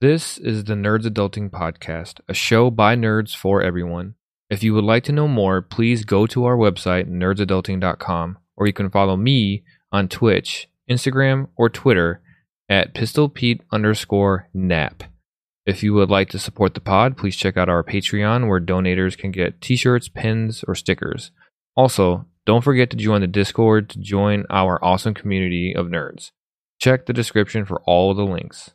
This is the Nerds Adulting Podcast, a show by nerds for everyone. If you would like to know more, please go to our website, nerdsadulting.com, or you can follow me on Twitch, Instagram, or Twitter at pistolpete underscore nap. If you would like to support the pod, please check out our Patreon where donators can get t shirts, pins, or stickers. Also, don't forget to join the Discord to join our awesome community of nerds. Check the description for all the links.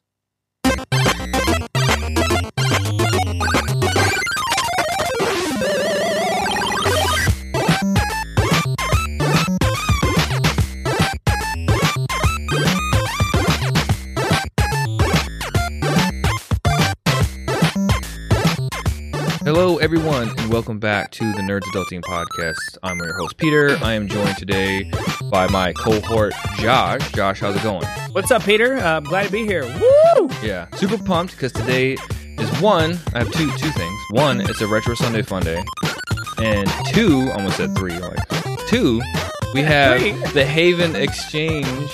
Hello, everyone, and welcome back to the Nerds Adulting Podcast. I'm your host, Peter. I am joined today by my cohort, Josh. Josh, how's it going? What's up, Peter? Uh, I'm glad to be here. Woo! Yeah, super pumped because today is one. I have two two things. One, it's a Retro Sunday Fun Day, and two, almost said three. Like two, we have Three. the Haven Exchange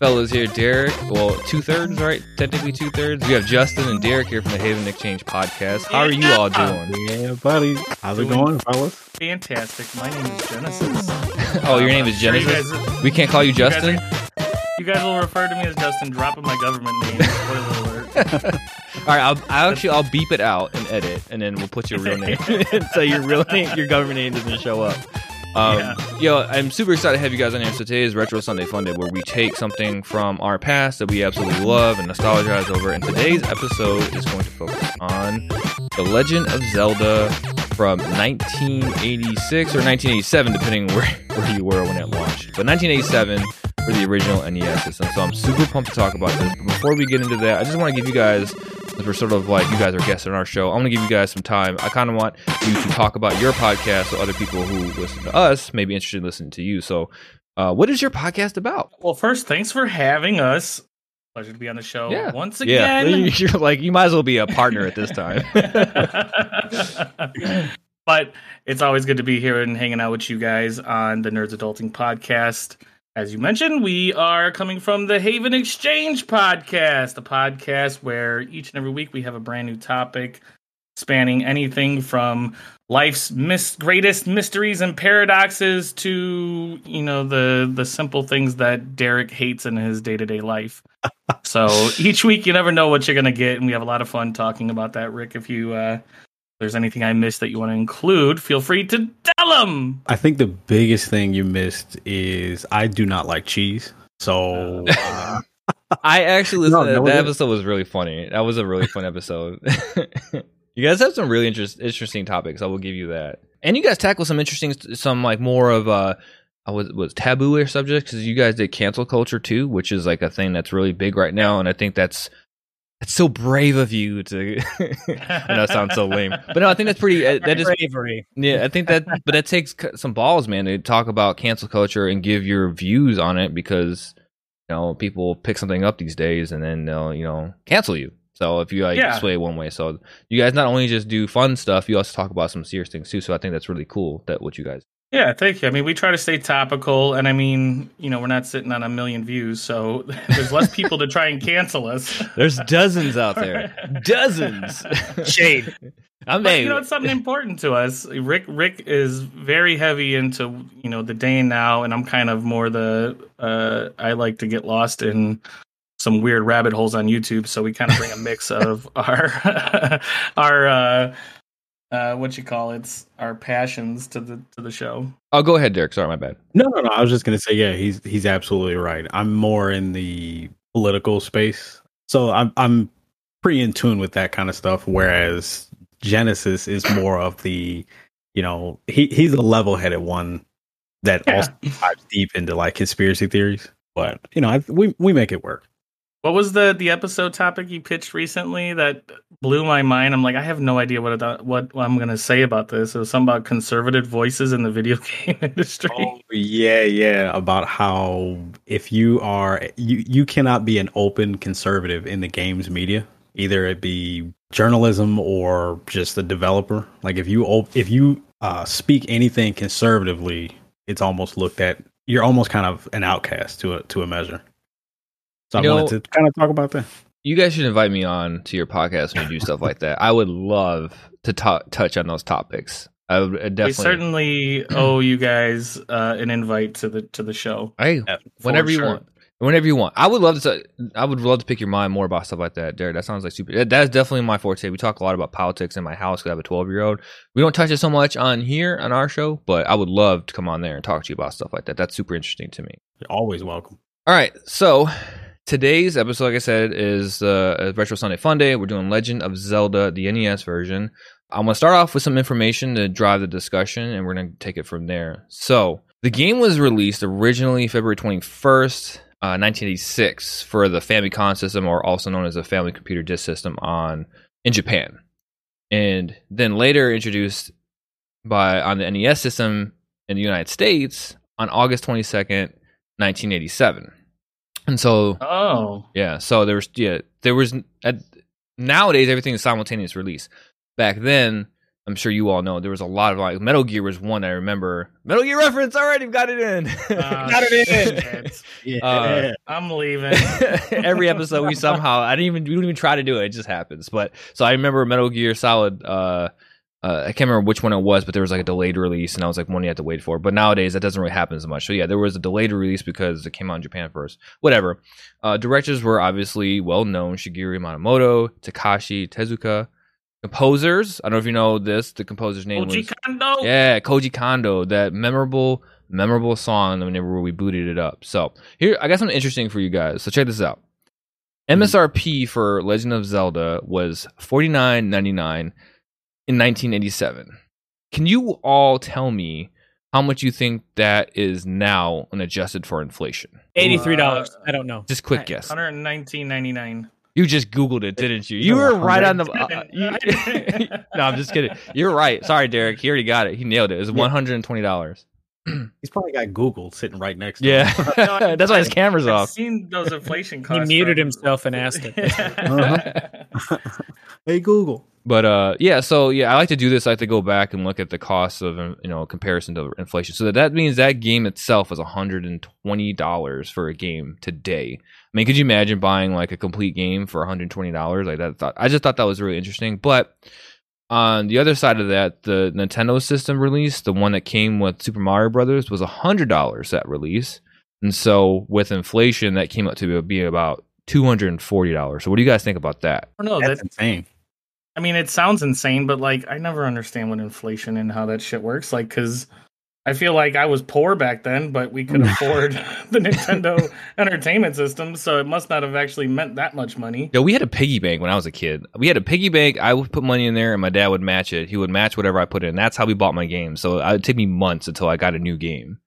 fellas here. Derrick, well, two thirds, right? Technically two thirds. We have Justin and Derrick here from the Haven Exchange podcast. How are you all doing? Yeah, buddy. How's it going, fellas? Fantastic. My name is Genesis. Oh, your name is Sure Genesis. guys- We can't call you guys Justin. You guys will refer to me as Justin, dropping my government name. Spoiler alert. All right, I'll, I'll actually I'll beep it out and edit, and then we'll put your real name. so your real name, your government name doesn't show up. Um, Yeah. Yo, I'm super excited to have you guys on here. So today is Retro Sunday Fun Day, where we take something from our past that we absolutely love and nostalgize over. And today's episode is going to focus on The Legend of Zelda from 1986 or 1987, depending where, where you were when it launched. But 1987 for the original NES system. So I'm super pumped to talk about this. But before we get into that, I just want to give you guys, we're sort of like you guys are guests on our show, I want to give you guys some time. I kind of want you to talk about your podcast so other people who listen to us may be interested in listening to you. So, uh, what is your podcast about? Well, first, thanks for having us. Pleasure to be on the show Yeah. once Yeah, again. you're like you might as well be a partner at this time. but it's always good to be here and hanging out with you guys on the Nerds Adulting podcast. As you mentioned, we are coming from the Haven Exchange podcast, a podcast where each and every week we have a brand new topic spanning anything from life's mis- greatest mysteries and paradoxes to you know the the simple things that Derrick hates in his day to day life. so each week you never know what you're gonna get, and we have a lot of fun talking about that. Rick, if you uh, there's anything I missed that you want to include, feel free to tell them. I think the biggest thing you missed is I do not like cheese. So uh, I actually listened No, to that. no, That episode was really funny. That was a really fun episode. you guys have some really interest, interesting topics. I will give you that. And you guys tackle some interesting, some like more of uh, uh, was was taboo subjects because you guys did cancel culture too, which is like a thing that's really big right now. And I think that's it's so brave of you to. I know it sounds so lame, but no, I think that's pretty. Uh, that is bravery. yeah, I think that, but that takes some balls, man, to talk about cancel culture and give your views on it because you know people pick something up these days and then they'll you know cancel you. So if you like Yeah. sway one way, so you guys not only just do fun stuff, you also talk about some serious things too. So I think that's really cool that what you guys. Yeah, thank you. I mean, we try to stay topical, and I mean, you know, we're not sitting on a million views, so there's less people to try and cancel us. There's dozens out there, dozens. Shade. I'm But you know, it's something important to us. Rick Rick is very heavy into you know the day and now, and I'm kind of more the uh, I like to get lost in some weird rabbit holes on YouTube. So we kind of bring a mix of our our uh, uh, what you call it, our passions to the to the show. oh, go ahead, Derrick. Sorry, my bad. no, no, no. I was just gonna say, yeah, he's he's absolutely right. I'm more in the political space, so I'm I'm pretty in tune with that kind of stuff. Whereas Genesis is more of the, you know, he he's a level headed one that Yeah. also dives deep into like conspiracy theories. But you know, I, we we make it work. What was the the episode topic you pitched recently that blew my mind? I'm like, I have no idea what it, what I'm to say about this. It was something about conservative voices in the video game industry. Oh yeah, yeah. About how if you are you you cannot be an open conservative in the games media, either it be journalism or just a developer. Like if you op- if you uh, speak anything conservatively, it's almost looked at. You're almost kind of an outcast to a to a measure. So You I know- wanted to kind of talk about that. You guys should invite me on to your podcast when you do stuff like that. I would love to ta- touch on those topics. I would uh, definitely. We certainly owe you guys uh, an invite to the to the show. Hey, for whenever you want. Whenever you want. I would love to. I would love to pick your mind more about stuff like that, Derrick. That sounds like super. that- That is definitely my forte. We talk a lot about politics in my house because I have a 12 year old. We don't touch it so much on here on our show, but I would love to come on there and talk to you about stuff like that. That's super interesting to me. You're always welcome. All right, so today's episode, like I said, is uh, Retro Sunday Fun Day. We're doing Legend of Zelda, the NES version. I'm gonna start off with some information to drive the discussion, and we're gonna take it from there. So the game was released originally February 21st, uh, 1986, for the Famicom system, or also known as the Family Computer Disk System, on in Japan, and then later introduced by on the NES system in the United States on August 22nd, 1987. And so Oh, yeah, so there was yeah, there was at, nowadays everything is simultaneous release. Back then, I'm sure you all know there was a lot of like Metal Gear was one I remember. Metal Gear reference already we've got it in. uh, Got it in. Yeah. Uh, I'm leaving. Every episode we somehow I didn't even we didn't even try to do it. It just happens. But so I remember Metal Gear Solid. Uh, uh, I can't remember which one it was, but there was like a delayed release, and I was like one you had to wait for. But nowadays that doesn't really happen as much. So yeah, there was a delayed release because it came out in Japan first. Whatever. Uh, directors were obviously well known: Shigeru Yamamoto, Takashi Tezuka. Composers, I don't know if you know this. The composer's name was Koji Kondo. yeah, Koji Kondo, that memorable, memorable song whenever we booted it up. So here, I got something interesting for you guys. So check this out. MSRP for Legend of Zelda was forty nine ninety nine in 1987. Can you all tell me how much you think that is now when adjusted for inflation? $83. Uh, I don't know. Just quick guess. 119.99. You just Googled it, didn't you? You were right on the. Uh, you, no, I'm just kidding. You're right. Sorry, Derrick. He already got it. He nailed it. It was $120. He's probably got Google sitting right next to Yeah, him. No, that's why his camera's I've off. seen those inflation costs. He muted from- himself and asked it. hey, Google. But uh, yeah, so yeah, I like to do this. I like to go back and look at the costs of you know comparison to inflation. So that, that means that game itself is hundred and twenty dollars for a game today. I mean, could you imagine buying like a complete game for one hundred twenty dollars? Like that. Thought, I just thought that was really interesting. But on the other side of that, the Nintendo system release, the one that came with Super Mario Brothers, was hundred dollars at release, and so with inflation, that came up to be about two hundred and forty dollars. So what do you guys think about that? I don't know. That's That, insane. I mean, it sounds insane, but like, I never understand what inflation and how that shit works. Like, because I feel like I was poor back then, but we could afford the Nintendo Entertainment System, so it must not have actually meant that much money. Yeah, we had a piggy bank when I was a kid. We had a piggy bank. I would put money in there, and my dad would match it. He would match whatever I put in. That's how we bought my game. So it would take me months until I got a new game.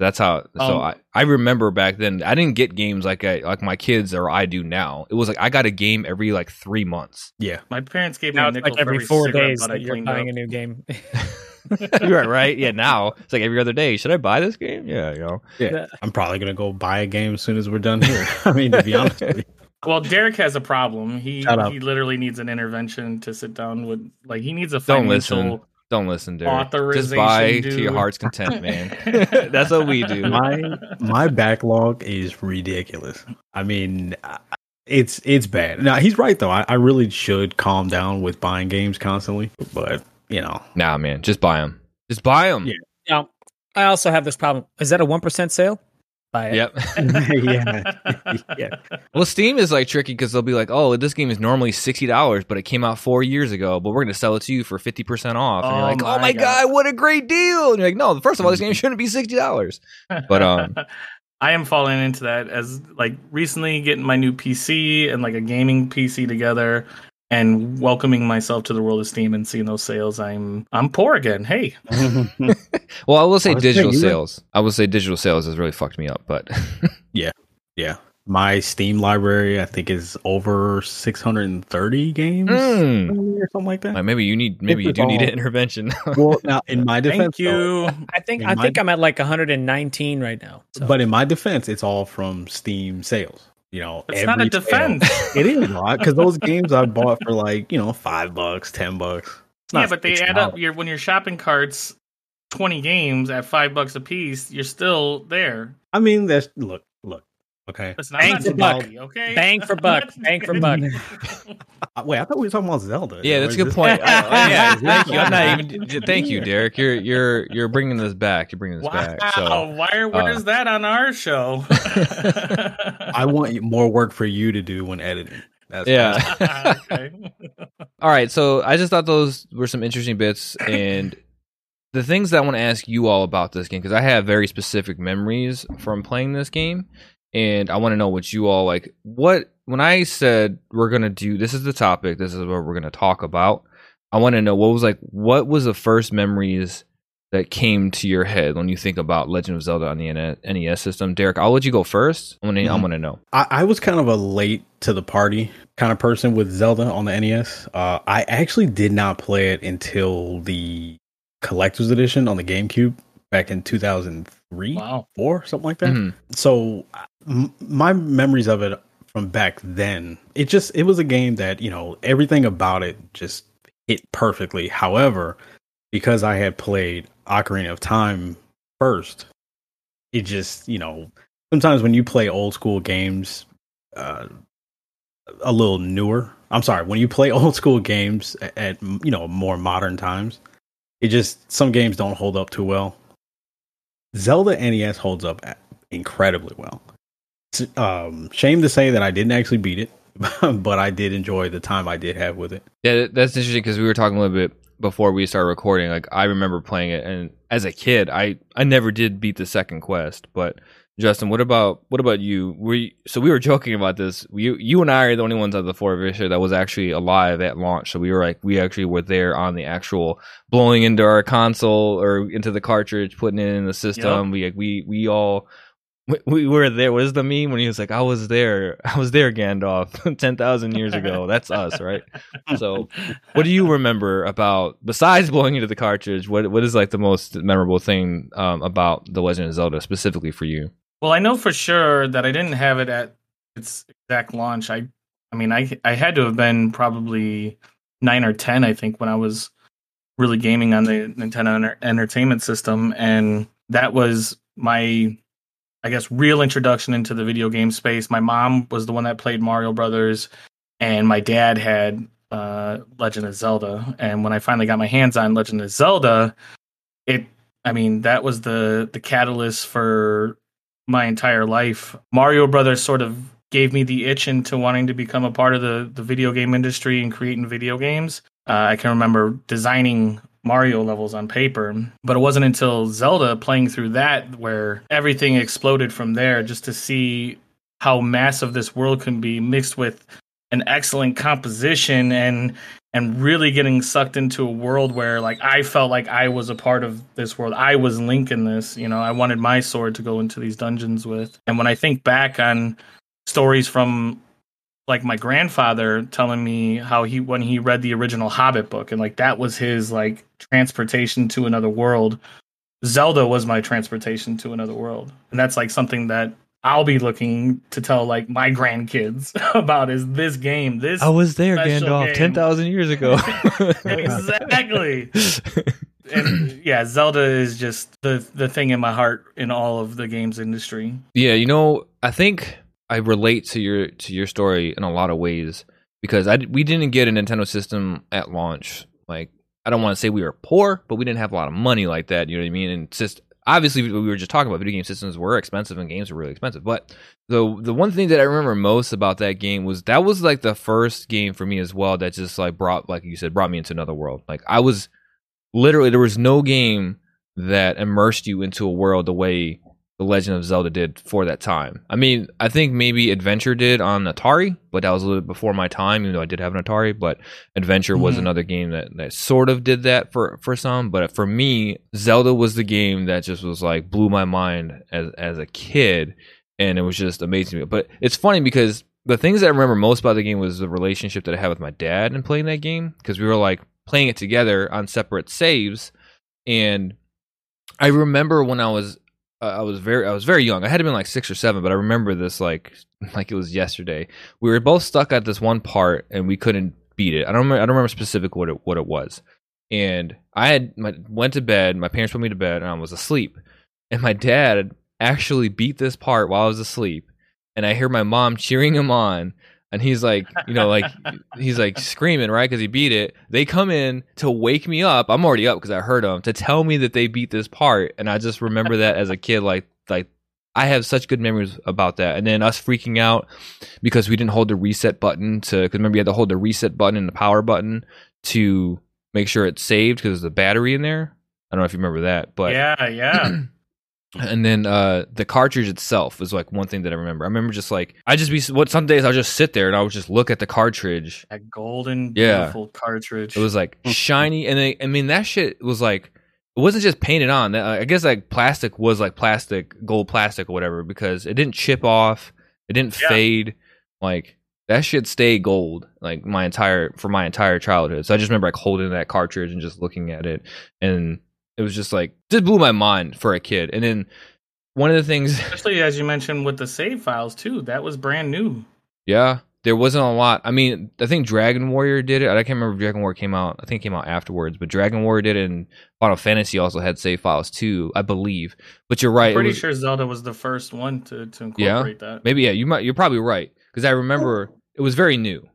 That's how. so Um, I, I remember back then. I didn't get games like I like my kids or I do now. It was like I got a game every like three months. Yeah. My parents gave me Now a it's nickel like every every four days butt that you're buying up. a new game. You're right, right? Yeah. Now it's like every other day. Should I buy this game? Yeah, you know. Yeah. I'm probably gonna go buy a game as soon as we're done here. I mean, to be honest with you. Well, Derrick has a problem. He he literally needs an intervention to sit down with. Like, he needs a financial Don't listen. Don't listen, Derrick. Just Authorization, buy to your heart's content, man. That's what we do. my my backlog is ridiculous. I mean, I- it's it's bad. Now he's right though. I, I really should calm down with buying games constantly, but you know, Nah, man. Just buy them. Just buy them. Yeah. Now, I also have this problem. Is that a one percent sale? Buy it. Yep. yeah, yeah. Well, Steam is like tricky because they'll be like, "Oh, this game is normally sixty dollars, but it came out four years ago, but we're going to sell it to you for fifty percent off." And you're Oh like, "Oh my my god. God. what a great deal!" And you're like, "No, first of all, this game shouldn't be sixty dollars." But, um, I am falling into that as like recently getting my new PC and like a gaming PC together and welcoming myself to the world of Steam and seeing those sales. I'm I'm poor again. Hey, Well, I will say I digital saying, you were- sales. I will say digital sales has really fucked me up, but yeah. Yeah. My Steam library, I think, is over 630 games Mm. or something like that. like, maybe you need maybe you do need an intervention. well, now in my defense, thank you. I think I my- think I'm at like 119 right now. So. but in my defense, it's all from Steam sales. You know, It's not a defense. It is a lot because those games I bought for like you know five bucks, ten bucks. It's yeah, but they add up. Your when your shopping carts twenty games at five bucks a piece, you're still there. I mean, that's look. Okay. Listen, I'm Bang not for buck. Okay? Bang for buck. Bang for buck. Uh, Wait, I thought we were talking about Zelda. Yeah, that's a good this- point. Uh, yeah, thank you. I'm not even. Thank you, Derrick. You're you're you're bringing this back. You're bringing this Wow, back. So why are, where's uh, that on our show? I want more work for you to do when editing. That's yeah. okay. All right, so I just thought those were some interesting bits, and the things that I want to ask you all about this game because I have very specific memories from playing this game, and I want to know what you all like. What when I said we're gonna do this is the topic, this is what we're gonna talk about. I want to know what was like, what was the first memories that came to your head when you think about Legend of Zelda on the NES system? Derrick, I'll let you go first. I want to, I Mhm. want to know. I, I was kind of a late to the party kind of person with Zelda on the NES. Uh, I actually did not play it until the collector's edition on the GameCube back in 2003, Wow. four, something like that. Mhm. So m- my memories of it from back then, it just it was a game that you know everything about it just hit perfectly. However, because I had played Ocarina of Time first, it just you know sometimes when you play old school games, uh, a little newer. I'm sorry, when you play old school games at, at you know more modern times, it just some games don't hold up too well. Zelda NES holds up incredibly well. It's, um, shame to say that I didn't actually beat it, but I did enjoy the time I did have with it. Yeah, that's interesting because we were talking a little bit before we started recording. Like I remember playing it, and as a kid, I I never did beat the second quest. But Justin, what about what about you? We so we were joking about this. You you and I are the only ones out of the four of us here that was actually alive at launch. So we were like we actually were there on the actual blowing into our console or into the cartridge, putting it in the system. We like we we all. We, we were there. What is the meme when he was like, "I was there, I was there, Gandalf, ten thousand years ago." That's us, right? So, what do you remember about besides blowing into the cartridge? What what is like the most memorable thing um, about the Legend of Zelda specifically for you? Well, I know for sure that I didn't have it at its exact launch. I, I mean, I I had to have been probably nine or ten, I think, when I was really gaming on the Nintendo Entertainment System, and that was my, I guess, real introduction into the video game space. My mom was the one that played Mario Brothers, and my dad had uh, Legend of Zelda. And when I finally got my hands on Legend of Zelda, it, I mean, that was the the catalyst for my entire life. Mario Brothers sort of gave me the itch into wanting to become a part of the, the video game industry and creating video games. Uh, I can remember designing Mario levels on paper, but it wasn't until Zelda playing through that where everything exploded from there just to see how massive this world can be mixed with an excellent composition and and really getting sucked into a world where like I felt like I was a part of this world. I was Link in this, you know. I wanted my sword to go into these dungeons with. And when I think back on stories from like my grandfather telling me how he when he read the original Hobbit book and like that was his like transportation to another world. Zelda was my transportation to another world. And that's like something that I'll be looking to tell like my grandkids about is this game. This I was there, Gandalf, game. ten thousand years ago. exactly. and yeah, Zelda is just the the thing in my heart in all of the games industry. Yeah, you know, I think I relate to your to your story in a lot of ways because I we didn't get a Nintendo system at launch. Like I don't want to say we were poor, but we didn't have a lot of money like that. You know what I mean? And just obviously we were just talking about video game systems were expensive and games were really expensive. But the the one thing that I remember most about that game was that was like the first game for me as well that just like brought like you said brought me into another world. Like I was literally there was no game that immersed you into a world the way the Legend of Zelda did for that time. I mean, I think maybe Adventure did on Atari, but that was a little bit before my time, even though I did have an Atari. But Adventure was Mhm. another game that, that sort of did that for, for some. But for me, Zelda was the game that just was like blew my mind as as a kid, and it was just amazing. But it's funny because the things that I remember most about the game was the relationship that I had with my dad in playing that game because we were like playing it together on separate saves, and I remember when I was I was very I was very young. I had to been like six or seven, but I remember this like like it was yesterday. We were both stuck at this one part and we couldn't beat it. I don't remember, I don't remember specific what it what it was. And I had my, went to bed. My parents put me to bed, and I was asleep. And my dad actually beat this part while I was asleep. and I hear my mom cheering him on. And he's like, you know, like he's like screaming, right? Because he beat it. They come in to wake me up. I'm already up because I heard them to tell me that they beat this part, and I just remember that as a kid, like like I have such good memories about that. And then us freaking out because we didn't hold the reset button to, because remember you had to hold the reset button and the power button to make sure it's saved because there's a battery in there. I don't know if you remember that, but yeah, yeah. and then uh the cartridge itself was like one thing that I remember. I remember just like I just be what some days I'll just sit there and I would just look at the cartridge. That golden, Yeah. beautiful cartridge. It was like shiny, and they, I mean that shit was like it wasn't just painted on. I guess like plastic was like plastic, gold plastic or whatever, because it didn't chip off, it didn't Yeah. fade. Like that shit stayed gold like my entire for my entire childhood. So I just remember like holding that cartridge and just looking at it, and it was just like just blew my mind for a kid. And then one of the things, Especially as you mentioned with the save files too. That was brand new. yeah, there wasn't a lot. I mean, I think Dragon Warrior did it. I can't remember if Dragon Warrior came out. I think it came out afterwards, but Dragon Warrior did it, and Final Fantasy also had save files too, I believe. But you're right. I'm pretty was- sure Zelda was the first one to, to Yeah? incorporate that. Maybe yeah, you might. You're probably right because I remember it was very new.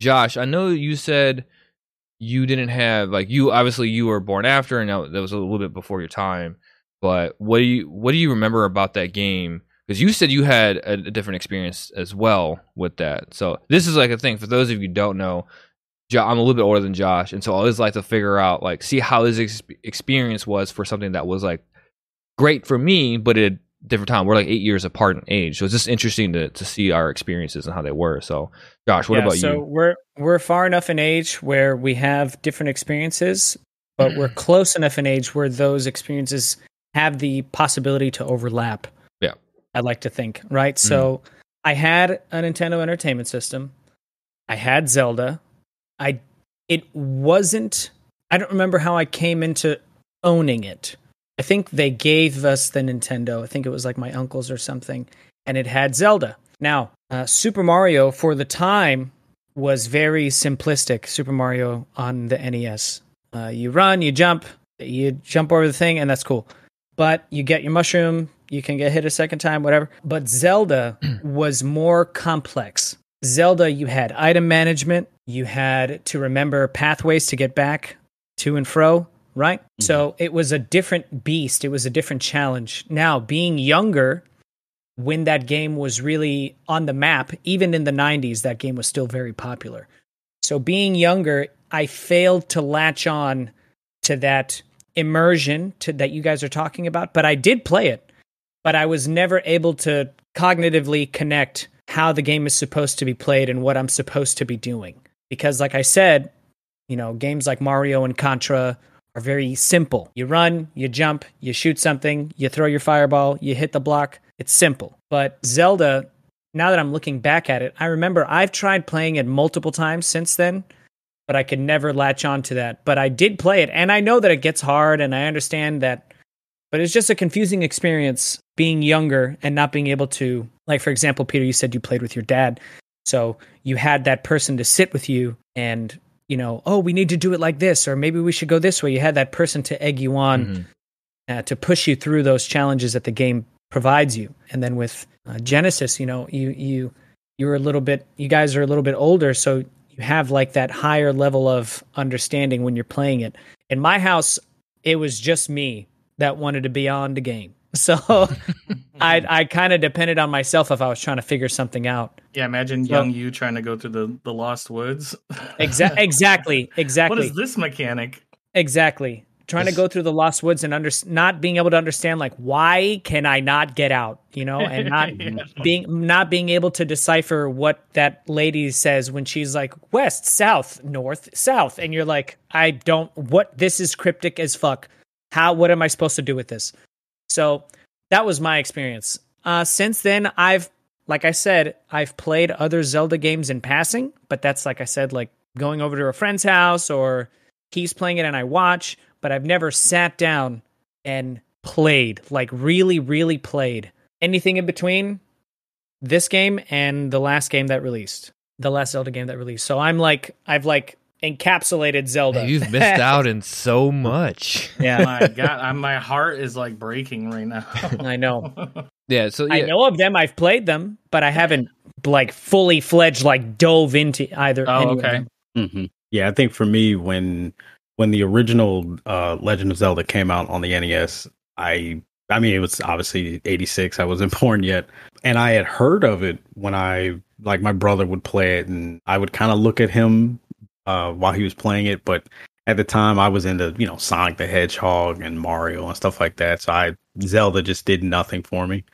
Josh, I know you said you didn't have like you obviously you were born after, and that was a little bit before your time. But what do you what do you remember about that game? Because you said you had a, a different experience as well with that. So this is like a thing for those of you don't know. Jo- I'm a little bit older than Josh, and so I always like to figure out like see how his ex- experience was for something that was like great for me, but a different time. We're like eight years apart in age, so it's just interesting to to see our experiences and how they were. So, Josh, what Yeah, about so you? So we're we're far enough in age where we have different experiences, but we're mm-hmm. close enough in age where those experiences have the possibility to overlap. Yeah. I'd like to think, right? So mm-hmm. I had a Nintendo Entertainment System. I had Zelda. I it wasn't I don't remember how I came into owning it. I think they gave us the Nintendo. I think it was like my uncle's or something, and it had Zelda. Now, uh, Super Mario for the time was very simplistic. Super Mario on the NES. Uh, you run, you jump, you jump over the thing, and that's cool. But you get your mushroom, you can get hit a second time, whatever. But Zelda was more complex. Zelda, you had item management, you had to remember pathways to get back to and fro, right? Mm-hmm. So it was a different beast, it was a different challenge. Now, being younger, when that game was really on the map, even in the 90s, that game was still very popular. So being younger, I failed to latch on to that immersion to, that you guys are talking about, but I did play it. But I was never able to cognitively connect how the game is supposed to be played and what I'm supposed to be doing. Because, like I said, you know, games like Mario and Contra are very simple. You run, you jump, you shoot something, you throw your fireball, you hit the block. It's simple. But Zelda, now that I'm looking back at it, I remember I've tried playing it multiple times since then, but I could never latch on to that. But I did play it, and I know that it gets hard, and I understand that. But it's just a confusing experience being younger and not being able to, like, for example, Peter, you said you played with your dad. So you had that person to sit with you and, you know, oh, we need to do it like this, or maybe we should go this way. You had that person to egg you on Mhm. uh, to push you through those challenges that the game provides you. And then with uh, Genesis, you know, you you you're a little bit, you guys are a little bit older, so you have like that higher level of understanding when you're playing it. In my house, it was just me that wanted to be on the game, so I I kind of depended on myself if I was trying to figure something out. Yeah, imagine So- young you trying to go through the, the lost woods. Exa- exactly, exactly. What is this mechanic? Exactly. Trying to go through the lost woods and under not being able to understand like why can I not get out, you know, and not Yeah. being not being able to decipher what that lady says when she's like west, south, north, south and you're like I don't what this is cryptic as fuck. How what am I supposed to do with this? So that was my experience. Uh since then I've like I said, I've played other Zelda games in passing, but that's like I said like going over to a friend's house or he's playing it and I watch, but I've never sat down and played, like really, really played anything in between this game and the last game that released, the last Zelda game that released. So I'm like, I've like encapsulated Zelda. You've missed out in so much. Oh yeah, my God, I, my heart is like breaking right now. I know. Yeah, so yeah, I know of them. I've played them, but I haven't like fully fledged like dove into either. Oh, any of okay. them. hmm Yeah, I think for me, when when the original uh, Legend of Zelda came out on the NES, I I mean it was obviously '86. I wasn't born yet, and I had heard of it when I like my brother would play it, and I would kind of look at him uh, while he was playing it. But at the time, I was into you know Sonic the Hedgehog and Mario and stuff like that. So I Zelda just did nothing for me.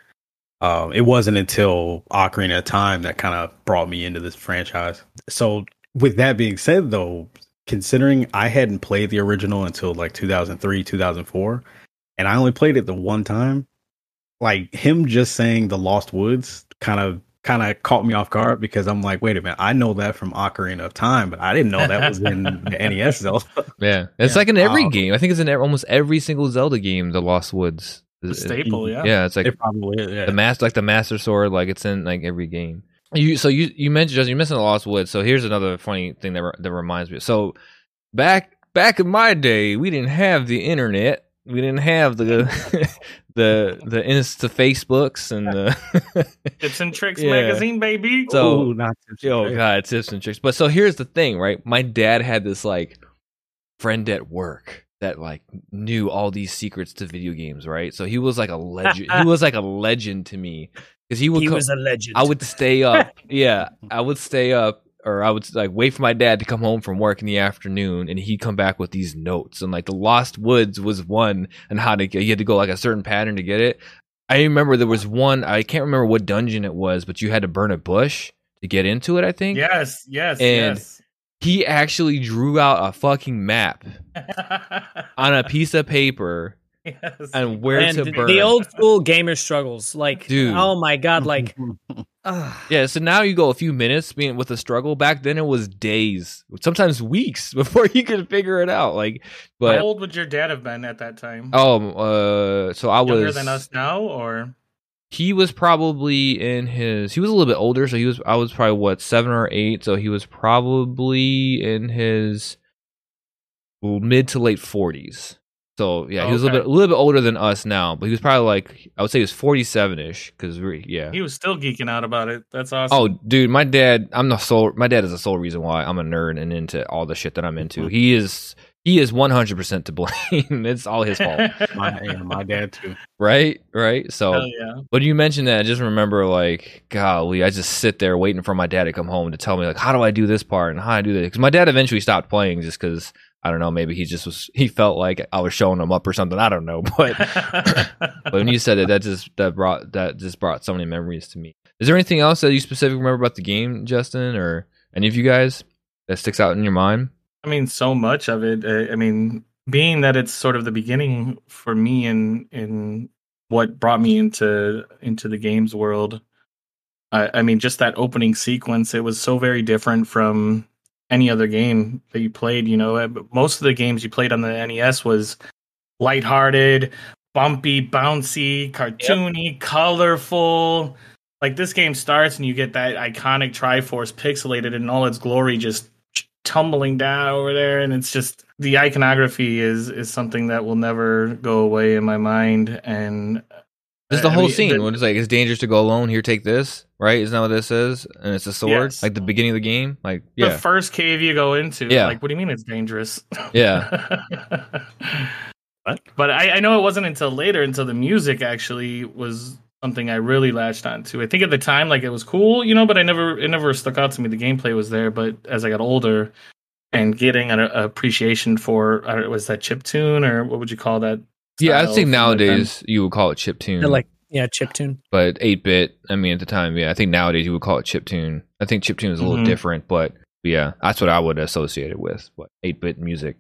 Um, it wasn't until Ocarina of Time that kind of brought me into this franchise. So, with that being said, though, considering I hadn't played the original until like 2003, 2004, and I only played it the one time, like him just saying the Lost Woods kind of kind of caught me off guard because I'm like, wait a minute, I know that from Ocarina of Time, but I didn't know that was in the NES Zelda. yeah, it's Yeah. like in every Um, game. I think it's in almost every single Zelda game. The Lost Woods. The staple, yeah. Yeah, it's like it probably is, yeah. the master, like the Master Sword. Like it's in like every game. You so you you mentioned Justin, you mentioned the Lost Woods. So here's another funny thing that re- that reminds me. So back back in my day, we didn't have the internet. We didn't have the the the Insta Facebooks and the Tips and Tricks Yeah. magazine, baby. so Ooh, not to- Oh god, tips and tricks. But so here's the thing, right? My dad had this like friend at work that like knew all these secrets to video games, right? So he was like a legend. he was like a legend to me because he would. He co- was a legend. I would stay up. yeah, I would stay up, or I would like wait for my dad to come home from work in the afternoon, and he'd come back with these notes. And like the Lost Woods was one, and how to get. You had to go like a certain pattern to get it. I remember there was one. I can't remember what dungeon it was, but you had to burn a bush to get into it. I think. yes, yes, And- yes. He actually drew out a fucking map on a piece of paper yes. and where and to the- burn. the old school gamer struggles, like, Dude. oh my god, like, ah. Yeah, so now you go a few minutes being with a struggle. Back then it was days, sometimes weeks before you could figure it out. Like, but How old would your dad have been at that time? oh, uh, so I was Younger than us now, or He was probably in his. He was a little bit older, so he was. I was probably what seven or eight, so he was probably in his mid to late forties. So yeah, he was a little bit a little bit older than us now, but he was probably like I would say he was forty seven ish because yeah. he was still geeking out about it. That's awesome. Oh, dude, my dad. I'm the sole. My dad is the sole reason why I'm a nerd and into all the shit that I'm into. Mm-hmm. He is. He is 100 percent to blame. it's all his fault, My, yeah, my dad too. right? Right. So, Hell yeah. when you mentioned that, I just remember like, golly, I just sit there waiting for my dad to come home to tell me like, how do I do this part and how do I do that? Because my dad eventually stopped playing just because I don't know, maybe he just was. He felt like I was showing him up or something. I don't know, but but when you said it, that just that brought that just brought so many memories to me. Is there anything else that you specifically remember about the game, Justin, or any of you guys that sticks out in your mind? I mean, so much of it. uh, I mean, being that it's sort of the beginning for me in in what brought me into into the games world. I, I mean, just that opening sequence. It was so very different from any other game that you played. You know, Uh, most of the games you played on the NES was lighthearted, bumpy, bouncy, cartoony, colorful. Like this game starts and you get that iconic Triforce pixelated in all its glory, just tumbling down over there, and it's just the iconography is is something that will never go away in my mind. And Just the I whole mean, scene the- when it's like it's dangerous to go alone. Here, take this. Right? Isn't that what this is? And it's a sword, Yes. like the beginning of the game. Like the first cave you go into, Yeah. like, what do you mean it's dangerous? yeah. What? But I, I know it wasn't until later, until the music actually was something I really latched onto. I think at the time, like it was cool, you know, but I never, it never stuck out to me. The gameplay was there, but as I got older and getting an appreciation for, I don't was that chip tune or what would you call that? Yeah, I think from back nowadays you would call it chip tune. Like yeah, chip tune. but 8 bit, I mean, at the time, yeah, I think nowadays you would call it chip tune. I think chip tune is a little Mhm. different, but yeah, that's what I would associate it with. What 8 bit music.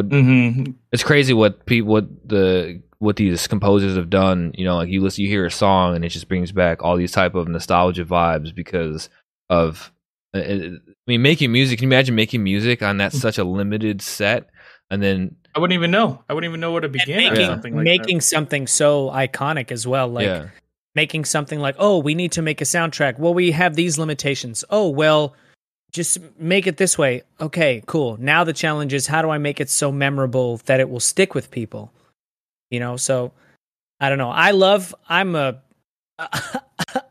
Mhm. It's crazy what people, what the, what these composers have done. You know, like you listen, you hear a song and it just brings back all these type of nostalgia vibes because of, uh, I mean, making music. Can you imagine making music on that such a limited set? And then, I wouldn't even know. I wouldn't even know where to And begin. or making something like making something so iconic as well. Like yeah, making something like, oh, we need to make a soundtrack. Well, we have these limitations. Oh, well, just make it this way. Okay, cool. Now the challenge is how do I make it so memorable that it will stick with people? You know, so I don't know. I love I'm a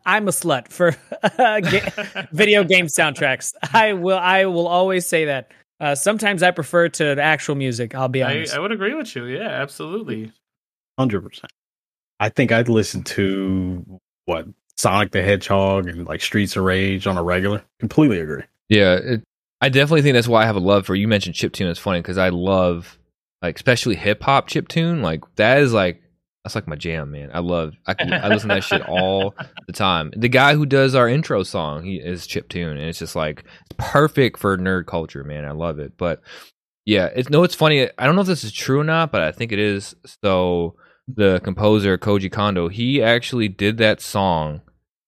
I'm a slut for ga- video game soundtracks. I will I will always say that. Uh, sometimes I prefer to actual music. I'll be I, honest. I would agree with you. Yeah, absolutely. Hundred percent. I think I'd listen to what Sonic the Hedgehog and like Streets of Rage on a regular. Completely agree. Yeah, it, I definitely think that's why I have a love for. You mentioned chip tune. It's funny because I love like especially hip hop chip tune. Like that is like that's like my jam, man. I love. I can, I listen to that shit all the time. The guy who does our intro song, he is chip tune, and it's just like it's perfect for nerd culture, man. I love it. But yeah, it's no, it's funny. I don't know if this is true or not, but I think it is. So the composer Koji Kondo, he actually did that song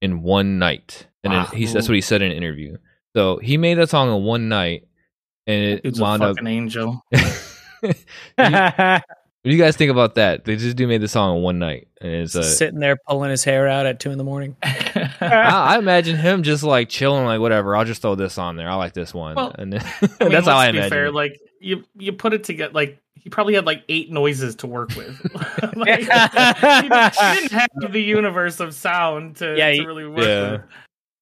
in one night, and Wow. he that's what he said in an interview. So he made that song in one night, and it It's a wound up. fucking angel. what do you guys think about that? They just do made the song in one night, and it's uh, Sitting there pulling his hair out at two in the morning. I, I imagine him just like chilling, like whatever. I'll just throw this on there. I like this one, Well, and then, I mean, that's how I let's be imagine. Fair, it. like you, you put it together. Like he probably had like eight noises to work with. like, he, didn't, he didn't have the universe of sound to, Yeah, to really work Yeah.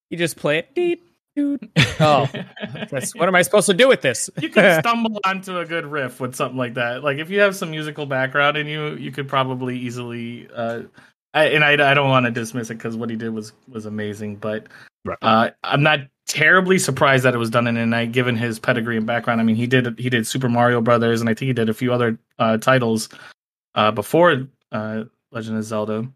You just play it. Deet, doot. Oh, that's, what am I supposed to do with this? you could stumble onto a good riff with something like that. Like if you have some musical background in you, you could probably easily. Uh, I, and I, I don't want to dismiss it because what he did was was amazing, but Right. uh, I'm not terribly surprised that it was done in a night, given his pedigree and background. I mean, he did he did Super Mario Brothers, and I think he did a few other uh, titles uh, before uh, Legend of Zelda.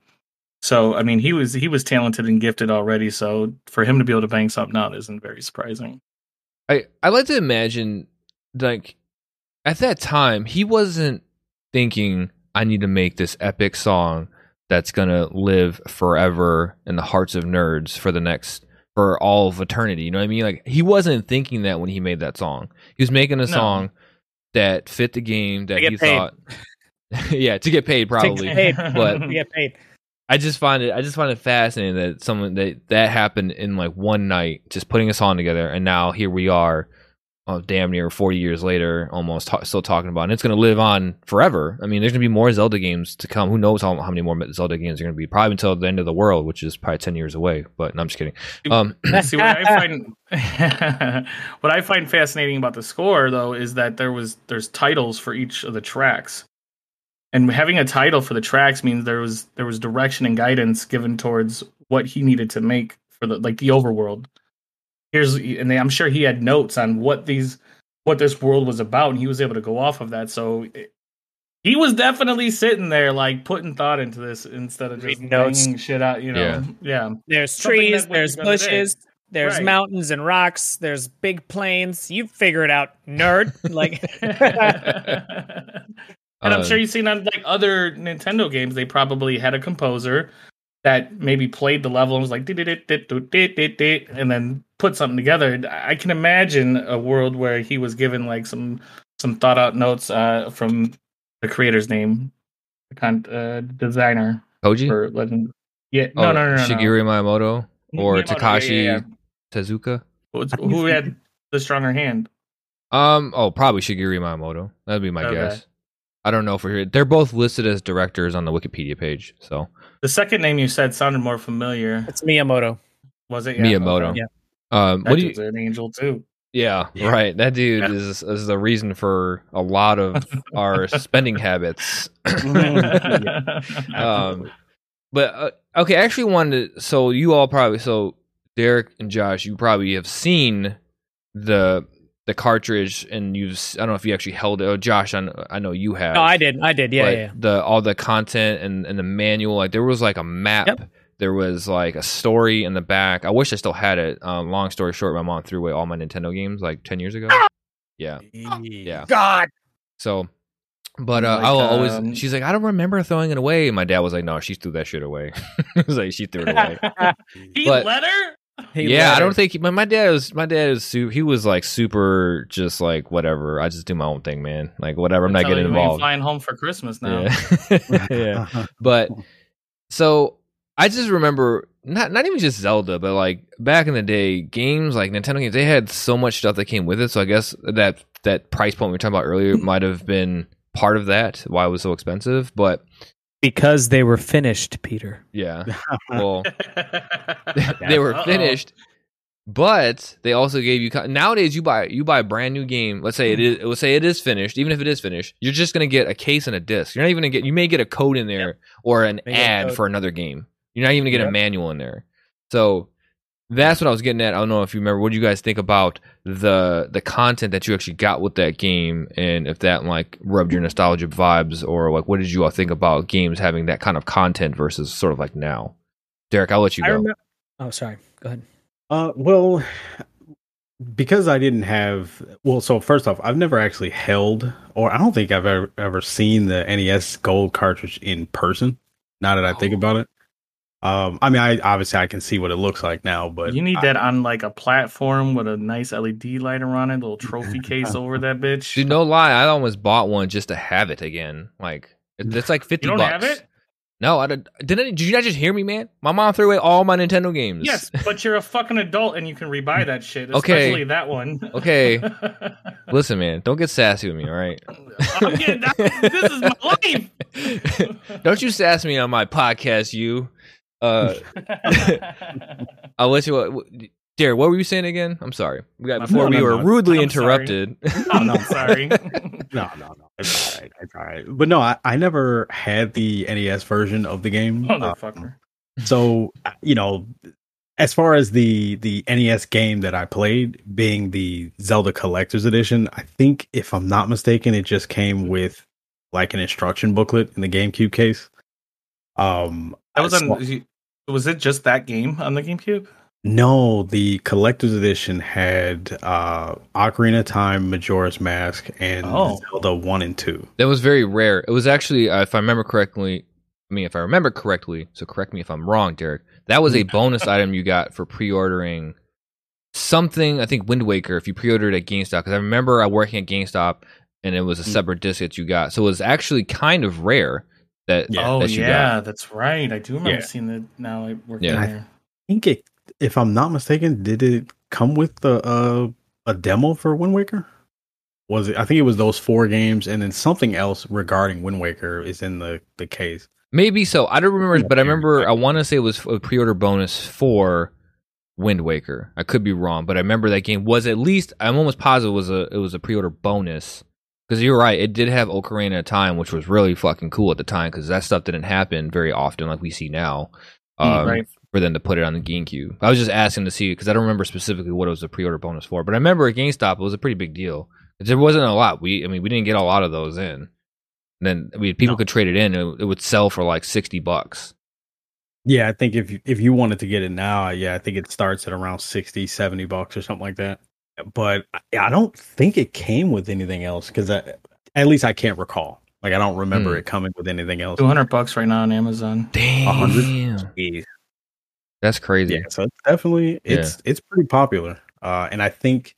So I mean, he was he was talented and gifted already. So for him to be able to bang something out isn't very surprising. I I like to imagine like at that time he wasn't thinking I need to make this epic song that's gonna live forever in the hearts of nerds for the next for all of eternity. You know what I mean? Like he wasn't thinking that when he made that song. He was making a No. song that fit the game that To he paid. thought. yeah, to get paid probably. paid. But- You get paid. I just find it I just find it fascinating that someone that that happened in like one night, just putting a song together, and now here we are, oh, damn near forty years later, almost ta- still talking about, it. and it's going to live on forever. I mean, there's going to be more Zelda games to come. Who knows how, how many more Zelda games are going to be? Probably until the end of the world, which is probably ten years away. But no, I'm just kidding. Um, See what I find what I find fascinating about the score though is that there was there's titles for each of the tracks. And having a title for the tracks means there was there was direction and guidance given towards what he needed to make for the like the overworld. Here's and they, I'm sure he had notes on what these what this world was about and he was able to go off of that. So it, he was definitely sitting there like putting thought into this instead of just Reading notes. banging shit out, you know. yeah. There's Something trees, there's you're gonna do. bushes, there's Right. mountains and rocks, there's big plains. You figure it out, nerd. Like and I'm Uh, sure you've seen on like other Nintendo games, they probably had a composer that maybe played the level and was like, and then put something together. I can imagine a world where he was given like some some thought out notes uh, from the creator's name, the con- uh, designer Koji, for Legend. Yeah, oh, no, no, no, no, no. Shigeru Miyamoto or Miyamoto, yeah, Takashi yeah, Tezuka. yeah. Who- Who had the stronger hand? Um, oh, probably Shigeru Miyamoto. That'd be my Okay. guess. I don't know for sure. They're both listed as directors on the Wikipedia page. So The second name you said sounded more familiar. it's Miyamoto. Was it Miyamoto. Okay. Yeah. Um, That what do you? dude's an angel too. Yeah, Yeah. right. That dude Yeah. is is the reason for a lot of our spending habits. um, but uh, okay, I actually wanted. To, so you all probably so Derrick and Josh, you probably have seen the the cartridge, and you've s- I don't know if you actually held it. Oh, Josh, I know, I know you have. No, I did. I did. Yeah, yeah. the all the content and, and the manual like there was like a map Yep. there was like a story in the back i wish i still had it um, long story short my mom threw away all my nintendo games like 10 years ago yeah yeah God. so but uh, Like, i'll um, always she's like i don't remember throwing it away and my dad was like no she threw that shit away he was like she threw it away he But- let her. He yeah, let I don't think he, my, my dad was my dad is super, he was like super just like whatever. I just do my own thing, man. Like whatever. I'm not getting you when you're involved. Flying home for Christmas now. Yeah. yeah. But so I just remember not not even just Zelda, but like back in the day, games like Nintendo games, they had so much stuff that came with it. So I guess that that price point we were talking about earlier might have been part of that why it was so expensive. But Because they were finished, Peter. Yeah. Well, they were finished, but they also gave you co- nowadays you buy you buy a brand new game. Let's say it mm-hmm. is let's say it is finished. Even if it is finished, you're just gonna get a case and a disc. You're not even gonna get. You may get a code in there or an May ad for another game. You're not even gonna get a manual in there. So that's what I was getting at. I don't know if you remember. What do you guys think about the the content that you actually got with that game, and if that like rubbed your nostalgia vibes, or like what did you all think about games having that kind of content versus sort of like now? Derrick, I'll let you go. remember. Oh, sorry. Go ahead. Uh, well, because I didn't have well, so first off, I've never actually held, or I don't think I've ever ever seen the NES Gold cartridge in person. Now that I think Oh. about it, um, I mean, I obviously I can see what it looks like now, but you need I- that on like a platform with a nice LED lighter on it, a little trophy case over that bitch. Dude, no lie, I almost bought one just to have it again. Like it's like fifty you don't bucks. have it? No, I did. Didn't did you not just hear me, man? My mom threw away all my Nintendo games. Yes, but you're a fucking adult and you can rebuy that shit, Okay. especially that one. Okay. Listen, man, don't get sassy with me, all right? I'm getting, this is my life. don't you sass me on my podcast, you. Uh, I'll let you. Uh, Derrick, what were you saying again? I'm sorry. We got No, before we no, were no. rudely I'm sorry. interrupted. I'm sorry. no, no, no, it's all right, it's all right. But no, I, I never had the NES version of the game. Uh, Motherfucker. so you know as far as the the NES game that I played being the Zelda Collector's Edition, I think if I'm not mistaken, it just came with like an instruction booklet in the GameCube case. Um, That was on. saw- Was it just that game on the GameCube? no, the Collector's Edition had uh Ocarina of Time, Majora's Mask, and Oh. Zelda One and Two. That was very rare. It was actually, uh, if I remember correctly, I mean, if I remember correctly, so correct me if I'm wrong, Derrick. That was a bonus item you got for pre-ordering something. I think Wind Waker. If you pre-ordered at GameStop, because I remember I working at GameStop, and it was a Mm. separate disc that you got. So it was actually kind of rare that. Yeah, oh that you yeah, that's right. I do remember Yeah. seeing it. Now I work Yeah. there. I think it, if I'm not mistaken, did it come with the uh, a demo for Wind Waker? Was it? I think it was those four games, and then something else regarding Wind Waker is in the the case. Maybe so. I don't remember, but I remember. I want to say it was a pre-order bonus for Wind Waker. I could be wrong, but I remember that game was at least. I'm almost positive it was a it was a pre-order bonus because you're right. It did have Ocarina of Time, which was really fucking cool at the time because that stuff didn't happen very often like we see now. Um, right. For them to put it on the GameCube, I was just asking to see because I don't remember specifically what it was a pre-order bonus for, but I remember at GameStop it was a pretty big deal. There wasn't a lot. We, I mean, we didn't get a lot of those in. then I mean, people No. could trade it in. It, it would sell for like sixty bucks. Yeah, I think if you, if you wanted to get it now, yeah, I think it starts at around 60, 70 bucks or something like that. But I, I don't think it came with anything else because at least I can't recall. Like I don't remember Hmm. it coming with anything else. Two hundred bucks right now on Amazon. Damn, that's crazy. Yeah, so it's definitely it's it's pretty popular. Uh, and I think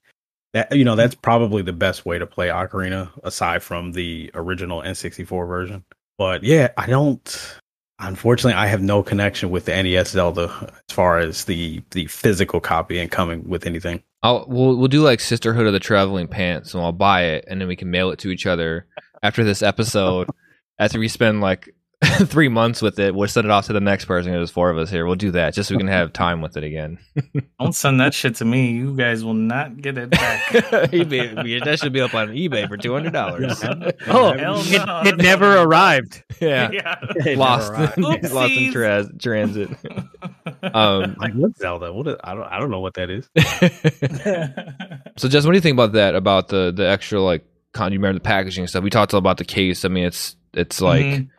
that you know that's probably the best way to play Ocarina aside from the original N64 version. But yeah, I don't. Unfortunately, I have no connection with the NES Zelda as far as the the physical copy and coming with anything. I'll we'll we'll do like Sisterhood of the Traveling Pants, and I'll buy it, and then we can mail it to each other after this episode. after we spend like three months with it, we'll send it off to the next person. There's four of us here. We'll do that just so we can have time with it again. Don't send that shit to me. You guys will not get it back. eBay, that should be up on eBay for two hundred dollars. Oh, Hell it, no. it never arrived. yeah, lost, arrived. lost in tra- transit. Um, Like what Zelda? What is, I don't I don't know what that is. So, Jess, what do you think about that? About the the extra like, con- you remember the packaging stuff? We talked about the case. I mean, it's it's like Mhm.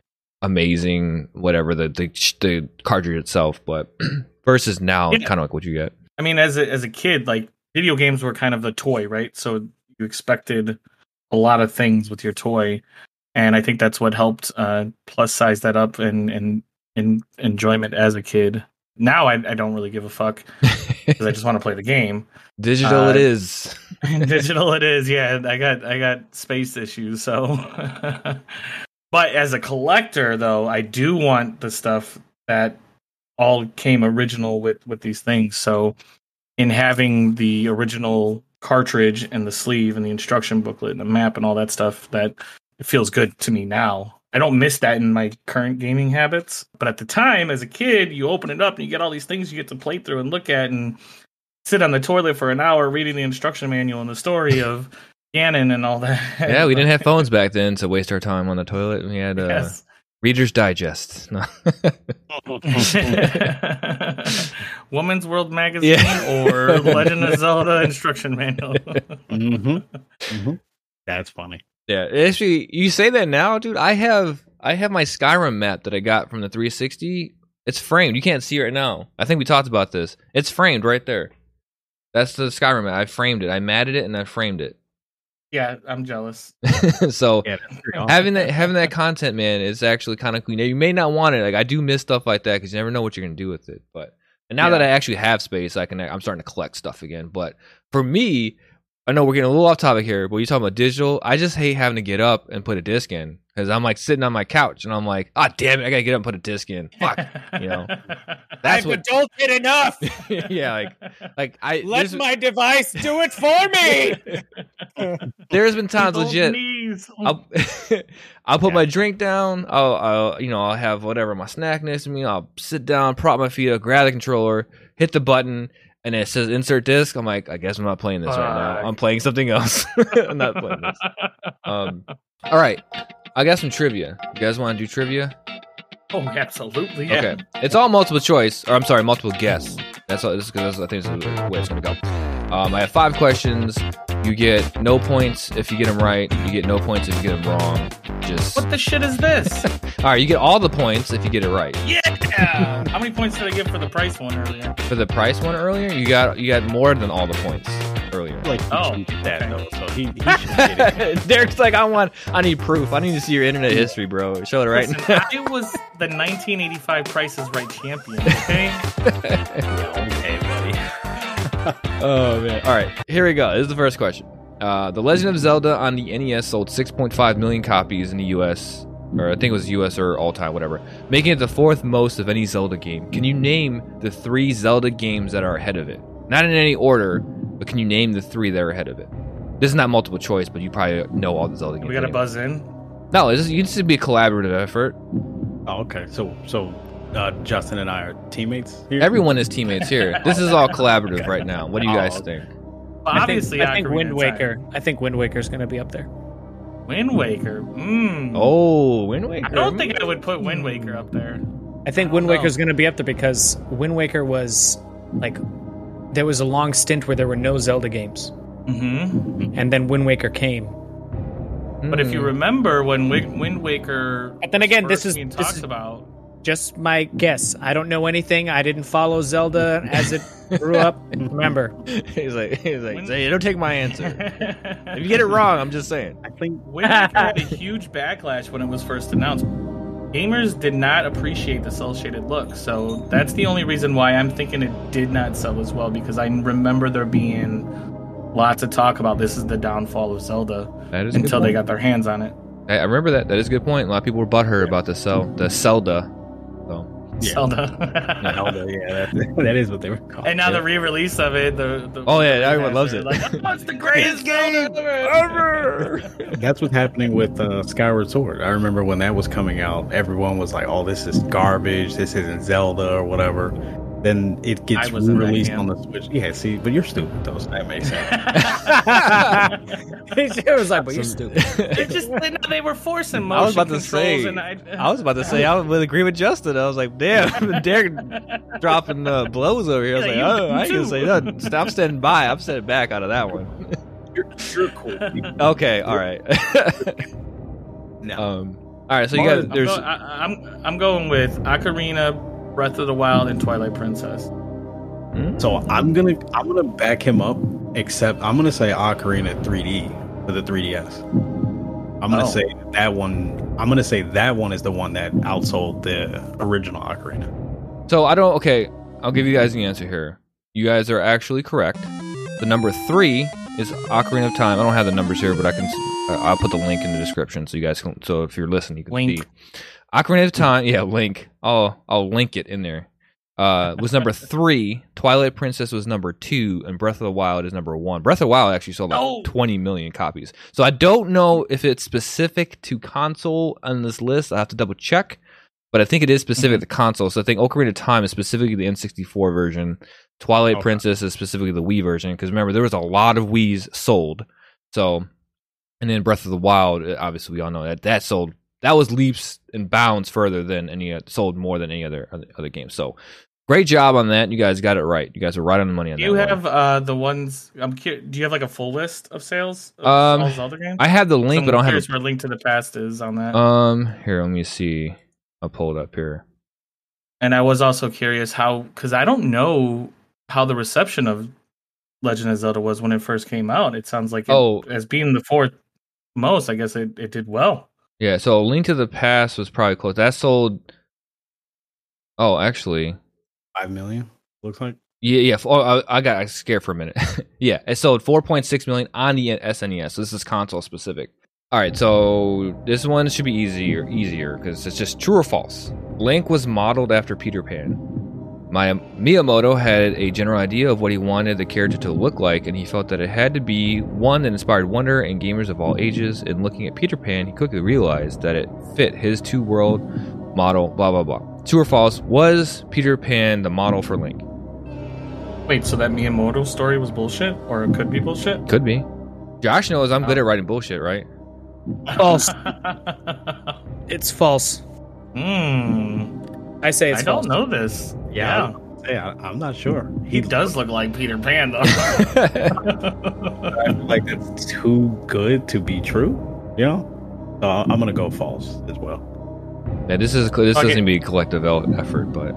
Amazing, whatever the the the cartridge itself, but versus now, Yeah. kind of like what you get. I mean, as a as a kid, like video games were kind of the toy, right? So you expected a lot of things with your toy, and I think that's what helped uh, plus size that up and and in enjoyment as a kid. Now I, I don't really give a fuck because I just want to play the game. Digital, Uh, it is. digital it is yeah i got i got space issues so but as a collector though i do want the stuff that all came original with with these things so in having the original cartridge and the sleeve and the instruction booklet and the map and all that stuff that it feels good to me now I don't miss that in my current gaming habits. But at the time, as a kid, you open it up and you get all these things you get to play through and look at and sit on the toilet for an hour reading the instruction manual and the story of Ganon and all that. Yeah, we didn't have phones back then to waste our time on the toilet. We had uh, Yes. Reader's Digest. No. Woman's World Magazine Yeah. or Legend of Zelda instruction manual. hmm hmm That's funny. yeah, actually, you say that now, dude. I have I have my Skyrim map that I got from the 360. It's framed. You can't see it right now. I think we talked about this. It's framed right there. That's the Skyrim map. I framed it. I matted it and I framed it. Yeah, I'm jealous. so Yeah, awesome. having that having that content, man, is actually kind of cool. Now, you may not want it. Like I do miss stuff like that because you never know what you're gonna do with it. But and now that I actually have space, I can. I'm starting to collect stuff again. But for me, I know we're getting a little off topic here, but you're talking about digital. I just hate having to get up and put a disc in because I'm like sitting on my couch and I'm like, ah, damn it, I gotta get up and put a disc in. Fuck. you know. That's I've what. adulted enough. yeah, like like I. Let my device do it for me. There's been times Both legit. knees. I'll I'll put Yeah. my drink down. I'll, I'll you know I'll have whatever my snack next to me. I'll sit down, prop my feet up, grab the controller, hit the button, and it says insert disc. I'm like, I guess I'm not playing this right now. I'm playing something else. I'm not playing this. Um, all right, I got some trivia. You guys want to do trivia? oh, absolutely. Yeah. Okay, it's all multiple choice, or I'm sorry, multiple guess. That's all. This is because I think this is the way it's gonna go. Um, I have five questions. You get no points if you get them right. You get no points if you get them wrong. Just What the shit is this? all right. You get all the points if you get it right. yeah. How many points did I get for the price one earlier? For the price one earlier, you got you got more than all the points earlier. Like, Oh, that okay. though, so he, he should get it. Derrick's like, I want, I need proof. I need to see your internet history, bro. Show it right Listen, now. I was the 1985 Price is Right champion. Okay. Yeah, okay, buddy. oh man! All right, here we go. This is the first question. Uh, the Legend of Zelda on the NES sold 6.5 million copies in the U.S. Or I think it was U.S. or all time, whatever, making it the fourth most of any Zelda game. Can you name the three Zelda games that are ahead of it? Not in any order, but can you name the three that are ahead of it? This is not multiple choice, but you probably know all the Zelda games. we got to anyway. buzz in. No, it's just, you just be a collaborative effort. Oh, okay, so so uh, Justin and I are teammates. Here? Everyone is teammates here. This is all collaborative right now. What do you Oh, guys okay. think? Well, I think, obviously, I think Wind of Time. Waker. I think Wind Waker is going to be up there. Wind Waker. Mm. Oh, Wind Waker. I don't think I would put Wind Waker up there. I think I Wind Waker is going to be up there because Wind Waker was like there was a long stint where there were no Zelda games, hmm and then Wind Waker came. But if you Hmm. remember when Wi- Wind Waker, But then again, this is- being this talked is- about. Just my guess. I don't know anything. I didn't follow Zelda as it grew up. Remember, he's like, he's like, Wind- say, don't take my answer. if you get it wrong, I'm just saying. I think Wind Waker had a huge backlash when it was first announced. Gamers did not appreciate the cel shaded look, so that's the only reason why I'm thinking it did not sell as well. Because I remember there being lots of talk about this is the downfall of Zelda That is until they got their hands on it. I, I remember that. That is a good point. A lot of people were butthurt about the cell, the Zelda. So Yeah. Zelda. Zelda, yeah, that, that is what they were called. and now Yeah. the re-release of it, the, the Oh, yeah, everyone loves it. Like, oh, it's the greatest game ever. That's what's happening with uh, Skyward Sword. I remember when that was coming out, everyone was like, "Oh, this is garbage. This isn't Zelda or whatever." Then it gets I was in that released on the Switch. Yeah, see, but you're stupid though, so that makes sense. it was like, but you're stupid. It just they, they were forcing motion I was about to say- I, I was about to say I would agree with Justin. I was like, damn, Derrick dropping uh, blows over here. I was Yeah, like, oh, I ain't gonna too. say nothing. Stop standing by. I'm standing back out of that one. you're, you're cool. okay, all right. No. um, all right. So you Mario- guys, I'm, there's go, I, I'm I'm going with Ocarina, Breath of the Wild, and Twilight Princess. So I'm gonna I'm gonna back him up. Except I'm gonna say Ocarina 3D for the 3DS. I'm gonna Oh. say that one. I'm gonna say that one is the one that outsold the original Ocarina. So I don't. Okay, I'll give you guys the answer here. You guys are actually correct. The number three is Ocarina of Time. I don't have the numbers here, but I can. uh, I'll put the link in the description so you guys can. So if you're listening, you can Link. see. Ocarina of Time. Yeah, link. I'll I'll link it in there. uh, was number three. Twilight Princess was number two, and Breath of the Wild is number one. Breath of the Wild actually sold like No. 20 million copies. So I don't know if it's specific to console on this list. I have to double check, but I think it is specific to console. So I think Ocarina of Time is specifically the N64 version. Twilight Okay. Princess is specifically the Wii version because remember there was a lot of Wii's sold. So, and then Breath of the Wild, uh, obviously we all know that that sold that was leaps and bounds further than any uh, sold more than any other other, game. So, great job on that. You guys got it right. You guys are right on the money on Do that. you one. have uh, the ones? I'm curious. Do you have like a full list of sales? Of Um, all Zelda games? I have the link, but I don't have. curious where Link to the Past is on that. Um, here, let me see. I'll pull it up here. and I was also curious how, because I don't know how the reception of Legend of Zelda was when it first came out. It sounds like it, Oh. as being the fourth most, I guess it, it did well. Yeah, so Link to the Past was probably close. That sold. Oh, actually, Five million looks like. Yeah, yeah. Oh, I, I got scared for a minute. yeah, it sold 4.6 million on the SNES. So this is console specific. All right, so this one should be easier, easier because it's just true or false. Link was modeled after Peter Pan. My Miyamoto had a general idea of what he wanted the character to look like, and he felt that it had to be one that inspired wonder in gamers of all ages. And looking at Peter Pan, he quickly realized that it fit his two-world model. Blah blah blah. True or false? Was Peter Pan the model for Link? Wait, so that Miyamoto story was bullshit, or it could be bullshit? Could be. Josh knows I'm good at writing bullshit, right? False. It's false. Hmm. I say it's I don't know this. Yeah. Yeah. Hey, I, I'm not sure. He does look like Peter Pan, though. I feel like it's too good to be true. You know, so I- I'm gonna go false as well. yeah, this is this Okay. doesn't be a collective effort, but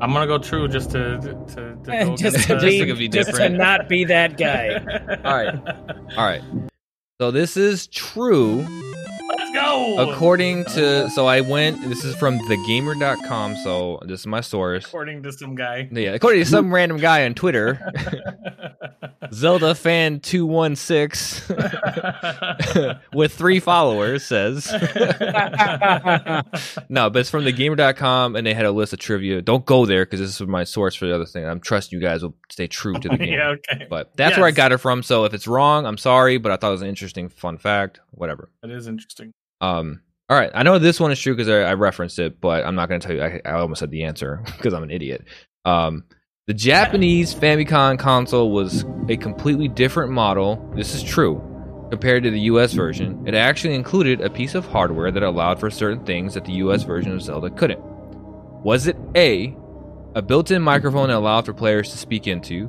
I'm gonna go true just to to, to go eh, just to the- Just be, to be just to not be that guy. All right. all right. So this is true according to. So I went. This is from thegamer.com. So this is my source. According to some guy. Yeah, according to some random guy on Twitter, Zelda fan two one six with three followers says. no, but it's from thegamer.com and they had a list of trivia. Don't go there because this is my source for the other thing. I'm trusting you guys will stay true to the game. yeah. Okay. But that's where I got it from. So if it's wrong, I'm sorry, but I thought it was an interesting fun fact. Whatever. That is interesting. Um all right, I know this one is true because I, I referenced it, but I'm not going to tell you. I, I almost said the answer because I'm an idiot. Um, the Japanese Famicom console was a completely different model. This is true compared to the US version. It actually included a piece of hardware that allowed for certain things that the US version of Zelda couldn't. Was it A, a built in microphone that allowed for players to speak into?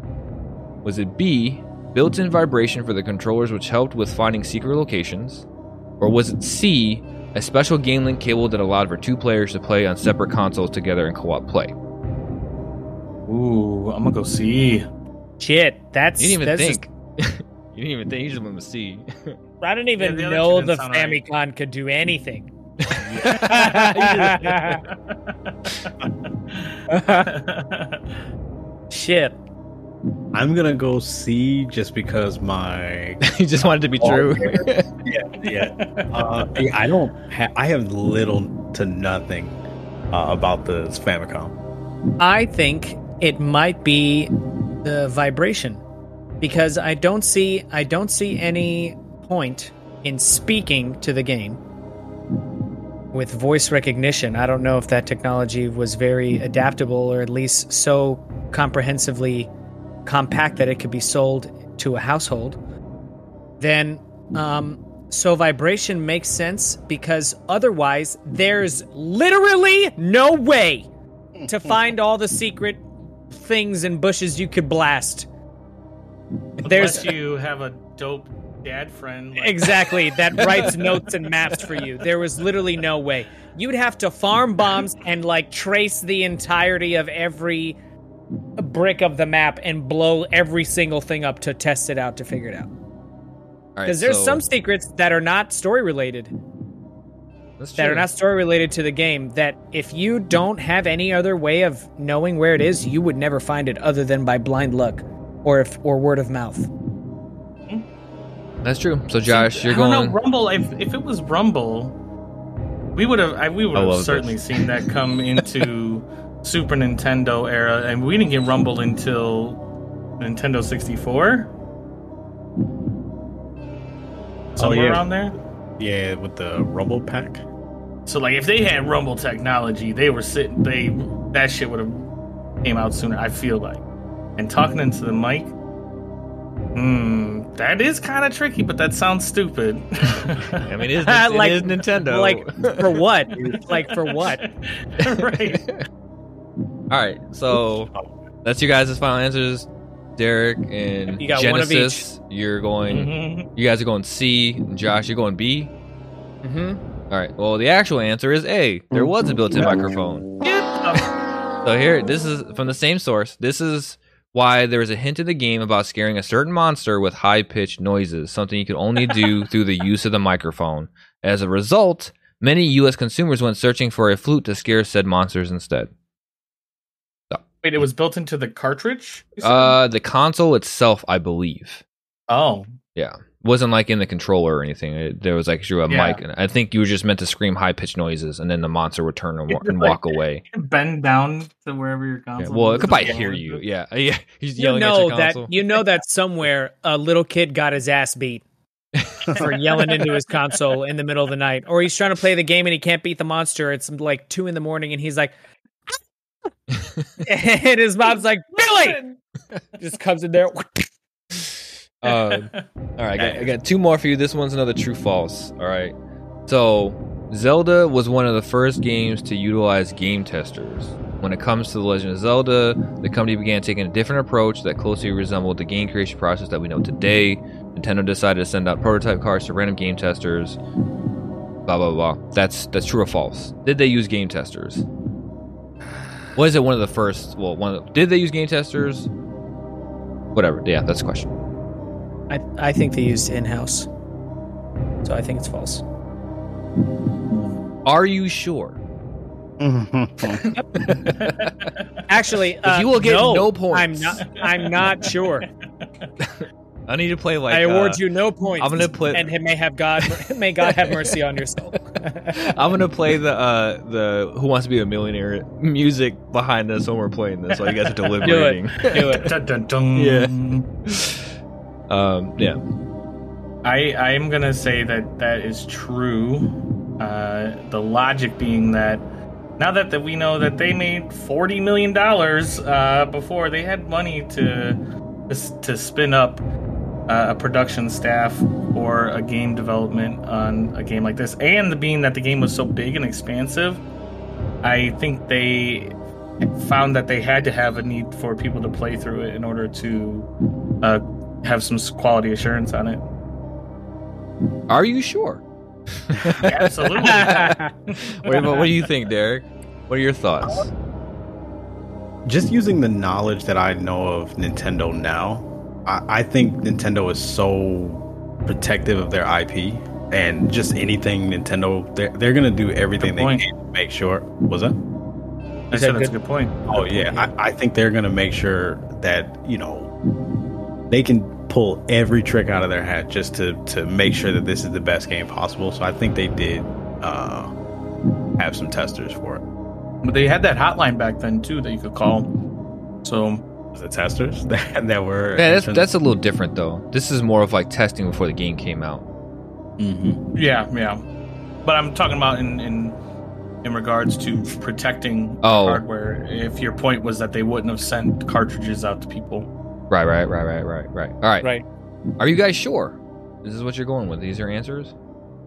Was it B, built in vibration for the controllers which helped with finding secret locations? Or was it C, a special game link cable that allowed for two players to play on separate consoles together in co op play? Ooh, I'm gonna go see. Shit, that's You didn't even that's think. you didn't even think. You just went with C. Just, I didn't even Yeah, the know the didn't right. Famicom could do anything. Shit. I'm gonna go C just because my you just wanted to be Oh, true. yeah yeah. Uh, I don't. Ha- I have little to nothing uh, about the Famicom. I think it might be the vibration because I don't see I don't see any point in speaking to the game with voice recognition. I don't know if that technology was very adaptable or at least so comprehensively compact that it could be sold to a household. Then um so vibration makes sense because otherwise there's literally no way to find all the secret things and bushes you could blast. There's Unless you have a dope dad friend. Like, exactly that writes notes and maps for you. There was literally no way. You'd have to farm bombs and like trace the entirety of every brick of the map and blow every single thing up to test it out to figure it out. All right, Because there's so- some secrets that are not story related. That's that are not story related to the game that if you don't have any other way of knowing where it is you would never find it other than by blind luck or if or word of mouth That's true. So Josh, See, you're I don't going. know, Rumble. If if it was Rumble, we would have I, we would have certainly this. seen that come into Super Nintendo era, and we didn't get Rumble until Nintendo 64. Somewhere yeah. around there. Yeah, with the Rumble pack. So like if they had Rumble technology, they were sitting they that shit would have came out sooner, I feel like. And talking into the mic, hmm, that is kind of tricky, but that sounds stupid. I mean, it is, Like- it is Nintendo. like for what? like for what? right. All right, so that's you guys' final answers. Derrick and You got one of Genesis, you're going. Mhm. You guys are going C. Josh, you're going B. hmm All right. Well, the actual answer is A. There was a built-in microphone. Get So here, this is from the same source. This is why there is a hint in the game about scaring a certain monster with high-pitched noises, something you could only do through the use of the microphone. As a result, many U.S. consumers went searching for a flute to scare said monsters instead. Wait, it was built into the cartridge? Uh, the console itself, I believe, oh, yeah, wasn't like in the controller or anything. It, there was like actually a Yeah. mic, and I think you were just meant to scream high-pitched noises, and then the monster would turn and, wa- and Like- walk away. bend down to wherever your Yeah, console. well, it is. could probably hear you. Yeah, yeah. He's You yelling at know your that console. you know that somewhere a little kid got his ass beat for yelling into his console in the middle of the night, or he's trying to play the game and he can't beat the monster. It's like two in the morning, and he's like, and his mom's like, Billy, just comes in there. Um, all right, I got, I got two more for you. This one's another true false. All right. So, Zelda was one of the first games to utilize game testers. When it comes to The Legend of Zelda, the company began taking a different approach that closely resembled the game creation process that we know today. Nintendo decided to send out prototype cards to random game testers. Blah blah blah. That's that's true or false. Did they use game testers? Was it one of the first? Well, one. Of the, did they use game testers? Whatever. Yeah, that's the question. I I think they used in house, so I think it's false. Are you sure? Actually, uh, you will get no, no points. I'm not. I'm not sure. I need to play like. I award uh, you no points. I'm gonna play- and may have God may God have mercy on yourself. I'm gonna play the uh the Who Wants to Be a Millionaire music behind this when we're playing this, while you guys are deliberating. Do it. Dun, dun, dun. Yeah. um. Yeah. I I am gonna say that that is true. Uh, the logic being that now that, that we know that they made forty million dollars uh, before, they had money to to spin up uh, a production staff or a game development on a game like this, and being that the game was so big and expansive, I think they found that they had to have a need for people to play through it in order to uh, have some quality assurance on it. Are you sure? Absolutely. What, what do you think, Derrick? What are your thoughts? just using the knowledge that I know of Nintendo now, I, I think Nintendo is so protective of their IP and just anything Nintendo, they're, they're gonna do everything they can to make sure. Was that? I said that's a good point. Oh yeah, I, I think they're gonna make sure that you know they can pull every trick out of their hat just to to make sure that this is the best game possible. So I think they did uh, have some testers for it. But they had that hotline back then too that you could call. So Was it testers that that were? Yeah, that's that's a little different though. This is more of like testing before the game came out. Mhm. yeah, yeah. But I'm talking about in in in regards to protecting Oh. hardware. If your point was that they wouldn't have sent cartridges out to people. Right, right, right, right, right, right. All right. right. Are you guys sure? This is what you're going with. These are answers.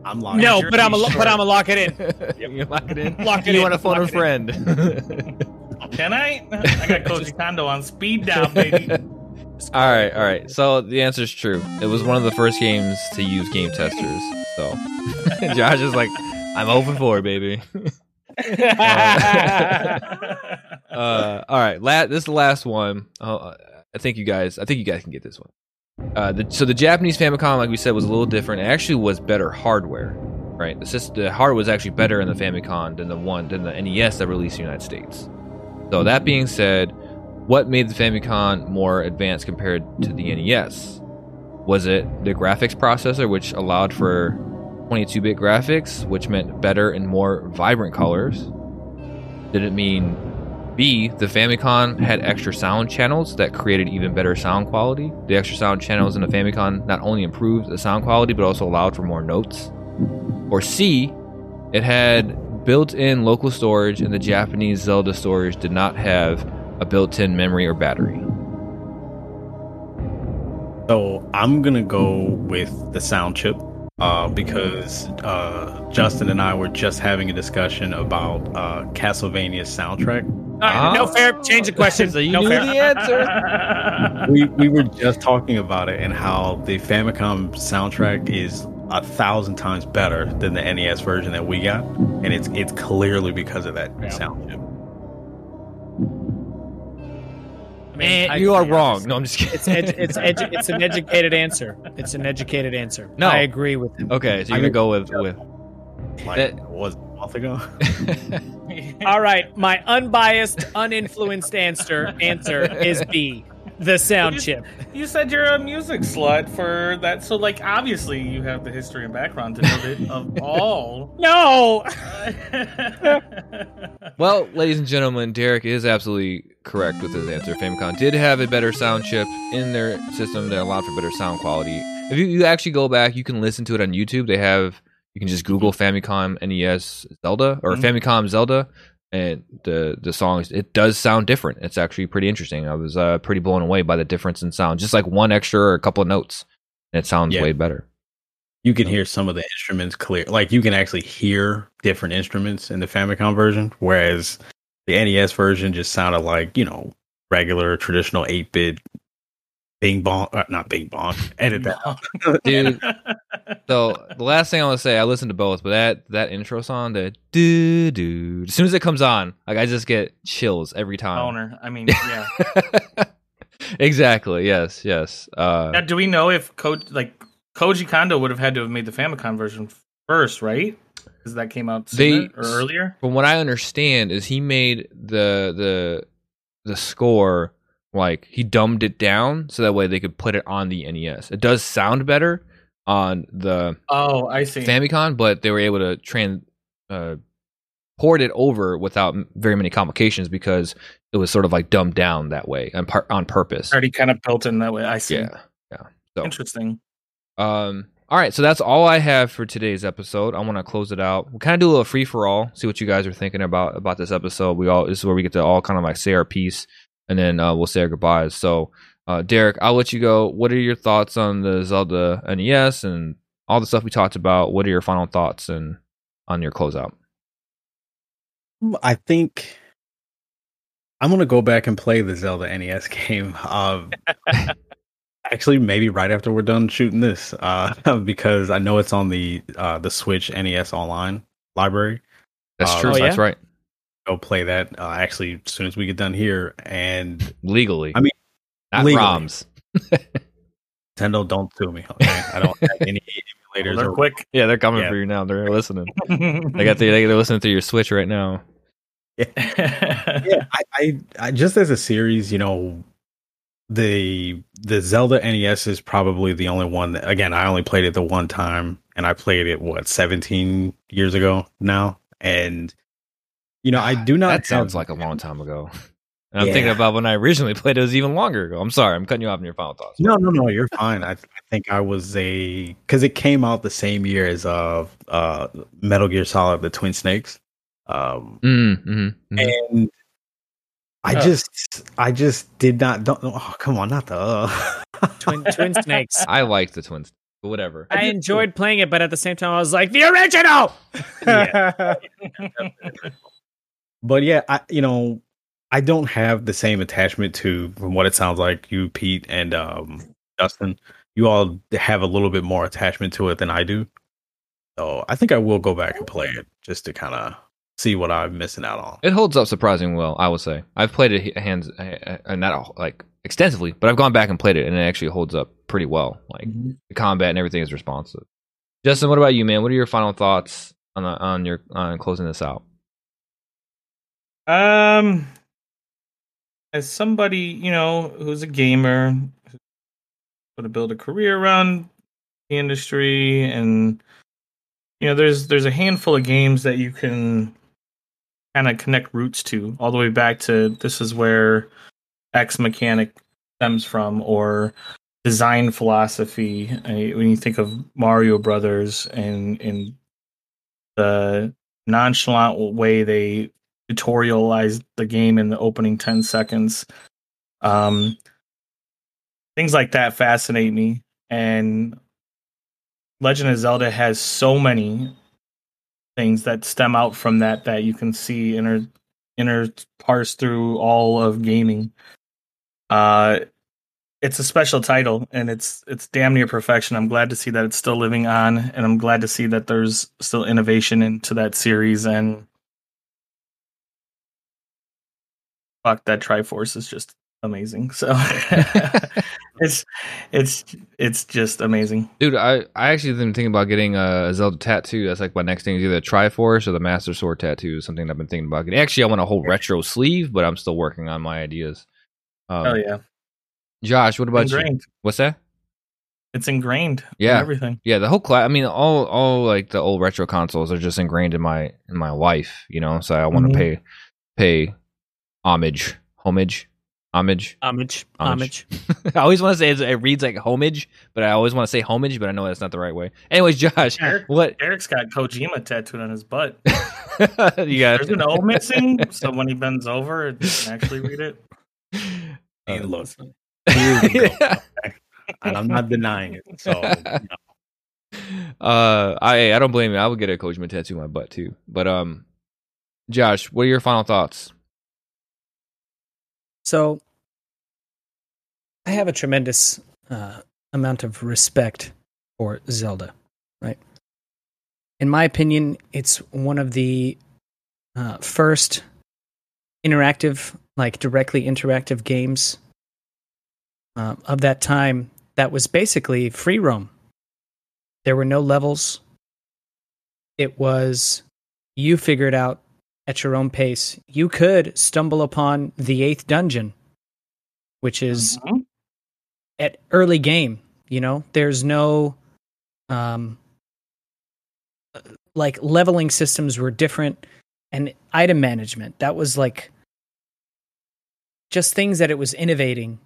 I'm lying. No, but I'm a, he's but I'm a lock it in. you lock it in. Lock it you in, want to phone a lock it in. friend? Can I? I got Koji Kondo on speed dial, baby. all right, all right. So the answer is true. It was one of the first games to use game testers. So Josh is like, I'm open for it, baby. Uh, all right, la- this is the last one. Uh, I think you guys, I think you guys can get this one. Uh, the, so the Japanese Famicom, like we said, was a little different. It actually was better hardware, right? The system, the hardware was actually better in the Famicom than the one than the NES that released in the United States. So that being said, what made the Famicom more advanced compared to the mm-hmm. NES? Was it the graphics processor, which allowed for 22-bit graphics, which meant better and more vibrant colors? Did it mean B, the Famicom had extra sound channels that created even better sound quality. The extra sound channels in the mm-hmm. Famicom not only improved the sound quality, but also allowed for more notes. Or C, it had built in local storage, and the Japanese Zelda storage did not have a built in memory or battery. So I'm gonna go with the sound chip uh, because uh, Justin and I were just having a discussion about uh, Castlevania's soundtrack. Uh, no fair. Change the question. So you no knew fair. the answer. we we were just talking about it and how the Famicom soundtrack is a thousand times better than the NES version that we got, and it's it's clearly because of that Yeah. sound chip. I mean, I- you are wrong. No, I'm just kidding. It's edu- it's edu- it's an educated answer. It's an educated answer. No. I agree with him. okay, so you're gonna go with with. Like That- was it a month ago. All right, my unbiased, uninfluenced answer answer is B, the sound You- chip. You said you're a music slut for that, so like obviously you have the history and background to know that of all. No, Well, ladies and gentlemen, Derrick is absolutely correct with his answer. Famicom did have a better sound chip in their system that allowed for better sound quality. If you, you actually go back, you can listen to it on YouTube. They have you can just Google Famicom NES Zelda or Mhm. Famicom Zelda, and the the songs it does sound different. It's actually pretty interesting. I was uh, pretty blown away by the difference in sound. Just like one extra or a couple of notes, and it sounds Yeah. way better. you can hear some of the instruments clear. Like you can actually hear different instruments in the Famicom version, whereas the NES version just sounded like you know regular traditional eight bit Bing bong, uh, not Bing bong. Edit that. Dude. So the last thing I want to say, I listened to both, but that that intro song, the do do, as soon as it comes on, like I just get chills every time. Owner. I mean, yeah. exactly. Yes. Yes. Uh, Now, do we know if Ko- like Koji Kondo would have had to have made the Famicom version first, right? Because that came out sooner They- or earlier. from what I understand, is he made the the the score like he dumbed it down so that way they could put it on the NES. It does sound better on the Oh, I see. Famicom, but they were able to trans uh, port it over without very many complications because it was sort of like dumbed down that way on par- on purpose. Already kind of built in that way. I see. Yeah, yeah. So, Interesting. um, all right, so that's all I have for today's episode. I want to close it out. We'll kind of do a little free for all, see what you guys are thinking about about this episode. We all this is where we get to all kind of like say our piece, and then uh, we'll say our goodbyes. So, uh, Derrick, I'll let you go. What are your thoughts on the Zelda NES and all the stuff we talked about? What are your final thoughts and on your closeout? I think I'm gonna go back and play the Zelda NES game. Um, actually, maybe right after we're done shooting this, uh, because I know it's on the uh, the Switch NES Online library. That's Uh, true. Oh, That's right. Go play that. Uh, actually, as soon as we get done here, and Legally. I mean, not legally. ROMs. Nintendo, don't sue me. Okay, I don't have any Well, emulators. they're quick. Yeah, they're coming Yeah. for you now. They're listening. They got the, they- they're listening through your Switch right now. yeah, I, I, I just as a series, you know, the the Zelda NES is probably the only one that again I only played it the one time and I played it what 17 years ago now and you know I do not That sounds have- like a long time ago. And I'm Yeah. thinking about when I originally played it was even longer ago. I'm sorry, I'm cutting you off in your final thoughts. No, no, no, you're fine. I, I think I was a cuz it came out the same year as uh uh Metal Gear Solid the Twin Snakes. Um Mm, mhm, mhm. and I Oh. just I just did not don't oh come on not the uh. Twin Twin Snakes. I liked the twins, but whatever. I enjoyed playing it, but at the same time, I was like, the original. But yeah, I you know, I don't have the same attachment to from what it sounds like you, Pete, and um Justin. You all have a little bit more attachment to it than I do. So I think I will go back and play it just to kind of see what I'm missing out on. It holds up surprisingly well, I would say. I've played it hands, uh, uh, not like extensively, but I've gone back and played it, and it actually holds up pretty well. Like the combat and everything is responsive. Justin, what about you, man? What are your final thoughts on the, on your on closing this out? Um, as somebody you know who's a gamer, going to build a career around the industry, and you know, there's there's a handful of games that you can kind of connect roots to, all the way back to this is where X mechanic stems from, or design philosophy. When you think of Mario Brothers and and the nonchalant way they tutorialized the game in the opening 10 seconds. Um things like that fascinate me and legend of zelda has so many things that stem out from that that you can see inter interparse through all of gaming. Uh it's a special title and it's it's damn near perfection. I'm glad to see that it's still living on and i'm glad to see that there's still innovation into that series and fuck that triforce is just amazing so it's it's it's just amazing Dude, I, I actually been thinking about getting a Zelda tattoo. That's like my next thing is either Triforce or the Master Sword tattoo is something I've been thinking about getting. Actually, I want a whole retro sleeve, but I'm still working on my ideas. Um, oh yeah Josh, what about you? What's that? it's ingrained in Yeah. everything Yeah, the whole class. I mean, all all like the old retro consoles are just ingrained in my in my life. You know, so I want to Mhm. pay pay homage, homage, homage. Homage. Homage. Homage. I always want to say it, it reads like homage, but I always want to say homage, but I know that's not the right way. Anyways, Josh, Eric- what eric's got kojima tattooed on his butt you got? there's an o missing so when he bends over it can actually read it Hey, Uh, look, years ago, and I'm not denying it. So you know, uh, I I don't blame you. I would get a Kojima tattoo on my butt too. But um, Josh, what are your final thoughts? So I have a tremendous uh, amount of respect for Zelda, right? In my opinion, it's one of the uh, first interactive, like directly interactive games uh, of that time that was basically free roam. There were no levels. It was you figure it out at your own pace. You could stumble upon the eighth dungeon, which is Mhm. at early game. You know, there's no um like leveling systems were different and item management. That was like just things that it was innovating.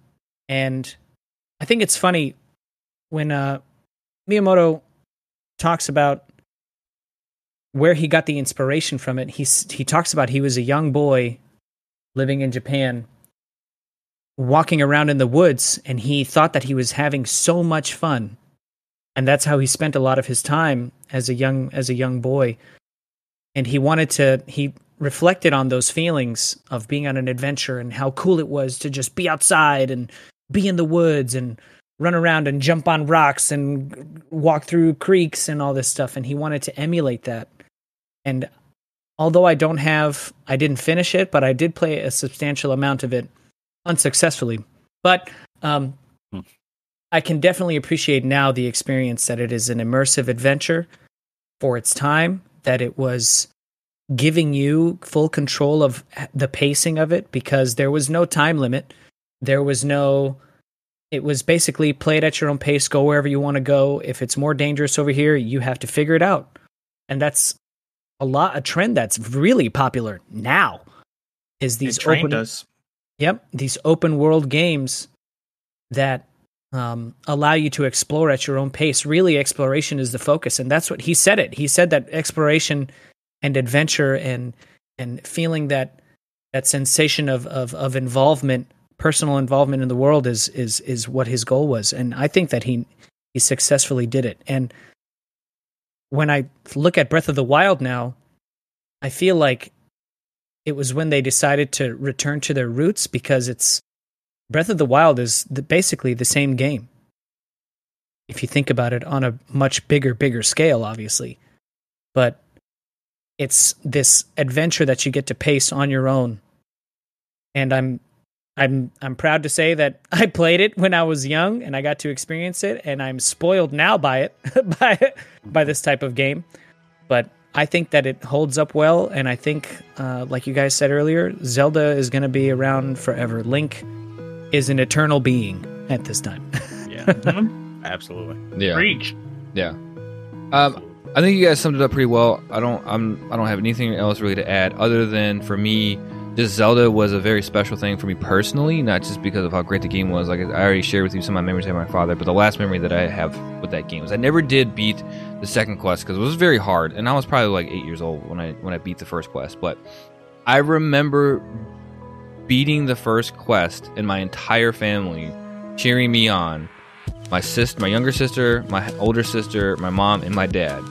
And I think it's funny when uh Miyamoto talks about where he got the inspiration from it. He's he talks about he was a young boy living in Japan walking around in the woods and he thought that he was having so much fun. And that's how he spent a lot of his time as a young as a young boy. And he wanted to he reflected on those feelings of being on an adventure and how cool it was to just be outside and be in the woods and run around and jump on rocks and walk through creeks and all this stuff. And he wanted to emulate that and although I don't have I didn't finish it but I did play a substantial amount of it unsuccessfully but um Hmm. I can definitely appreciate now the experience that it is an immersive adventure for its time, that it was giving you full control of the pacing of it because there was no time limit. There was no, it was basically play it at your own pace, go wherever you want to go. If it's more dangerous over here, you have to figure it out. And that's a lot, a trend that's really popular now is these it open, us Yep, these open world games that um, allow you to explore at your own pace. Really, exploration is the focus, and that's what he said. It. He said that exploration and adventure and and feeling that that sensation of of, of involvement, personal involvement in the world, is is is what his goal was, and I think that he he successfully did it. And when I look at Breath of the Wild now, I feel like it was when they decided to return to their roots because it's Breath of the Wild is the, basically the same game. If you think about it on a much bigger, bigger scale, obviously. But it's this adventure that you get to pace on your own. And I'm I'm I'm proud to say that I played it when I was young and I got to experience it and I'm spoiled now by it by by this type of game. But I think that it holds up well and I think uh, like you guys said earlier, Zelda is going to be around forever. Link is an eternal being at this time. yeah, Mhm. absolutely. Yeah, Preach. yeah. Um, I think you guys summed it up pretty well. I don't I'm I don't have anything else really to add other than for me just Zelda was a very special thing for me personally, not just because of how great the game was. Like I already shared with you some of my memories of my father, but the last memory that I have with that game was I never did beat the second quest because it was very hard, and I was probably like eight years old when I when I beat the first quest. But I remember beating the first quest and my entire family cheering me on. My sister, my younger sister, my older sister, my mom, and my dad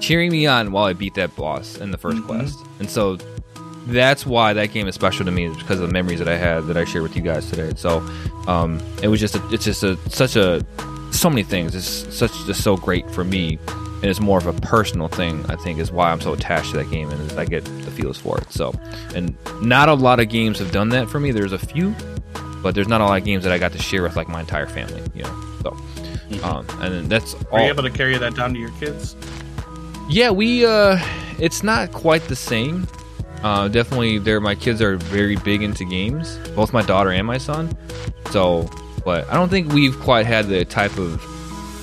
cheering me on while I beat that boss in the 1st Mhm. quest. And so that's why that game is special to me is because of the memories that I had that I shared with you guys today. So um, it was just a, it's just a such a so many things. It's such just so great for me, and it's more of a personal thing. I think is why I'm so attached to that game, and I get the feels for it. So, and not a lot of games have done that for me. There's a few, but there's not a lot of games that I got to share with like my entire family. You know, so. Um, and then that's Were all. you able to carry that down to your kids? Yeah, we uh it's not quite the same. Uh definitely there my kids are very big into games, both my daughter and my son. So, but I don't think we've quite had the type of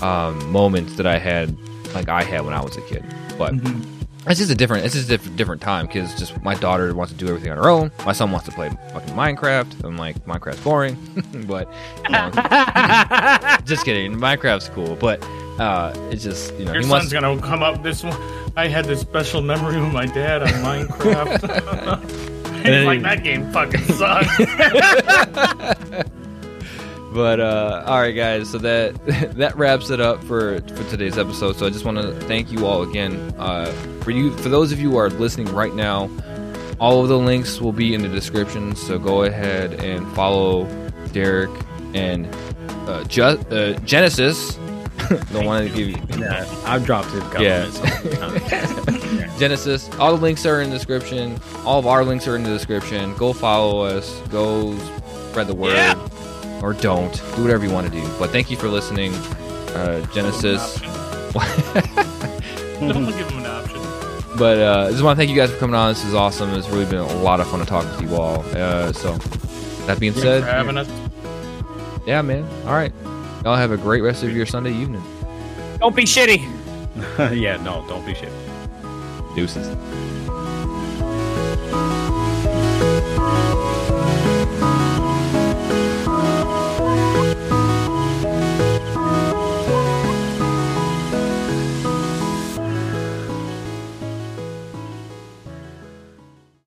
um moments that I had like I had when I was a kid. But it's just a different it's just a diff- different time cuz just my daughter wants to do everything on her own. My son wants to play fucking Minecraft. I'm like Minecraft's boring. but know, just kidding. Minecraft's cool, but uh it's just, you know, Your he son's wants gonna come up this one. I had this special memory with my dad on Minecraft. He's like, that game fucking sucks. But uh, all right, guys. So that that wraps it up for for today's episode. So I just want to thank you all again. Uh, for you, for those of you who are listening right now, all of the links will be in the description. So go ahead and follow Derrick and uh, Ju- uh, Genesis. The one that give you Yeah, I've dropped it. Yeah. Genesis. All the links are in the description. All of our links are in the description. Go follow us. Go spread the word. Yeah. Or don't. Do whatever you want to do. But thank you for listening. Uh, Genesis. Don't give him an option. but uh, I just want to thank you guys for coming on. This is awesome. It's really been a lot of fun to talk with you all. Uh, so, that being Thanks said, for having us. yeah, man. All right. Y'all have a great rest of your Sunday evening. Don't be shitty. yeah, no, don't be shit. Deuces.